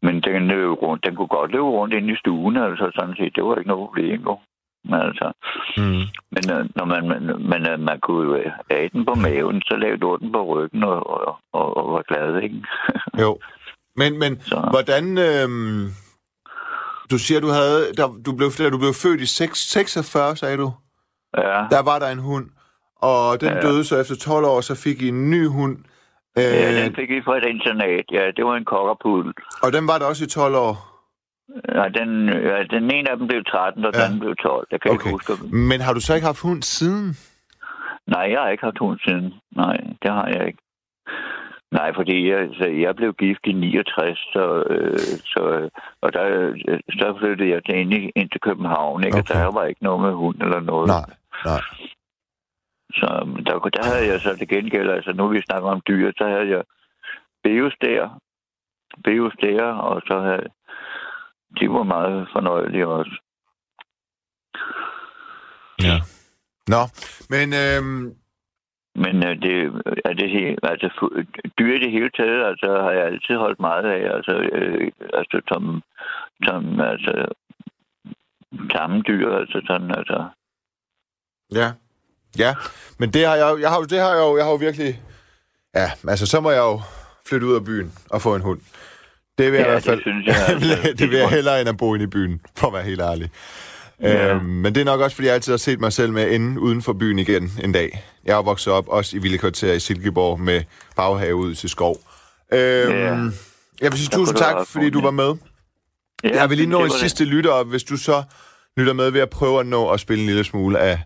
Men den, løb rundt, den kunne godt løbe rundt inde i stuen, altså sådan set, det var ikke noget problem, jo. Men altså, Mm. men øh, når man, man, man, øh, man kunne jo have den på maven, så lavede du den på ryggen og, og, og, og var glad, ikke? Jo. Men, men Så. hvordan... Øhm, du siger, du havde... Der, du, blev, du blev født i 6, 46, sagde du. ja. Der var der en hund, og den Ja. døde så efter 12 år, så fik I en ny hund. Øh, Ja, den fik vi fra et internat. Ja, det var en kokkerpudel. og den var der også i 12 år. Ja, den, ja, den ene af dem blev 13, og Ja. den blev 12. Jeg kan okay. Ikke huske. Men har du så ikke haft hund siden? Nej, jeg har ikke haft hund siden. Nej, det har jeg ikke. Nej, fordi jeg, så jeg blev gift i 69, så, øh, så, og der, øh, så flyttede jeg til ind, ind til København. Ikke? Okay. Okay. Der var ikke noget med hund eller noget. Nej, nej. Så der, der havde jeg så det gengæld, altså nu vi snakker om dyr, så havde jeg Beus der, Beus der, og så havde, de var meget fornøjelige også. Ja. Nå, men øhm, Men øh, det er det helt, altså dyr i det hele taget, altså har jeg altid holdt meget af, altså, øh, altså som, som altså, tamme dyr, altså sådan, altså, ja. Ja, men det har jeg, jeg har, jo- det har jeg jo, jeg har jo virkelig Ja, altså så må jeg jo flytte ud af byen og få en hund. Det vil jeg Ja, i hvert fald. det synes jeg, altså. det vil jeg hellere end at bo inde i byen, for at være helt ærlig. Ja. Øhm, men det er nok også, fordi jeg altid har set mig selv med inde uden for byen igen en dag. Jeg er vokset op også i Villekvarter i Silkeborg med baghave ud til skov. Øhm, Ja. Jeg vil sige tusind tak, fordi du var med. Ja, Jeg vil lige nå en sidste lytter hvis du så lytter med ved at prøve at nå at spille en lille smule af,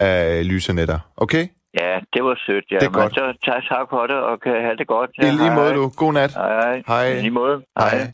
af lysenetter. Okay? Ja, det var sødt, ja. Det er Men godt. Så tak, tak for det, og kan have det godt. I lige måde, du. God nat. Hej, hej. Hej. I lige måde. Hej.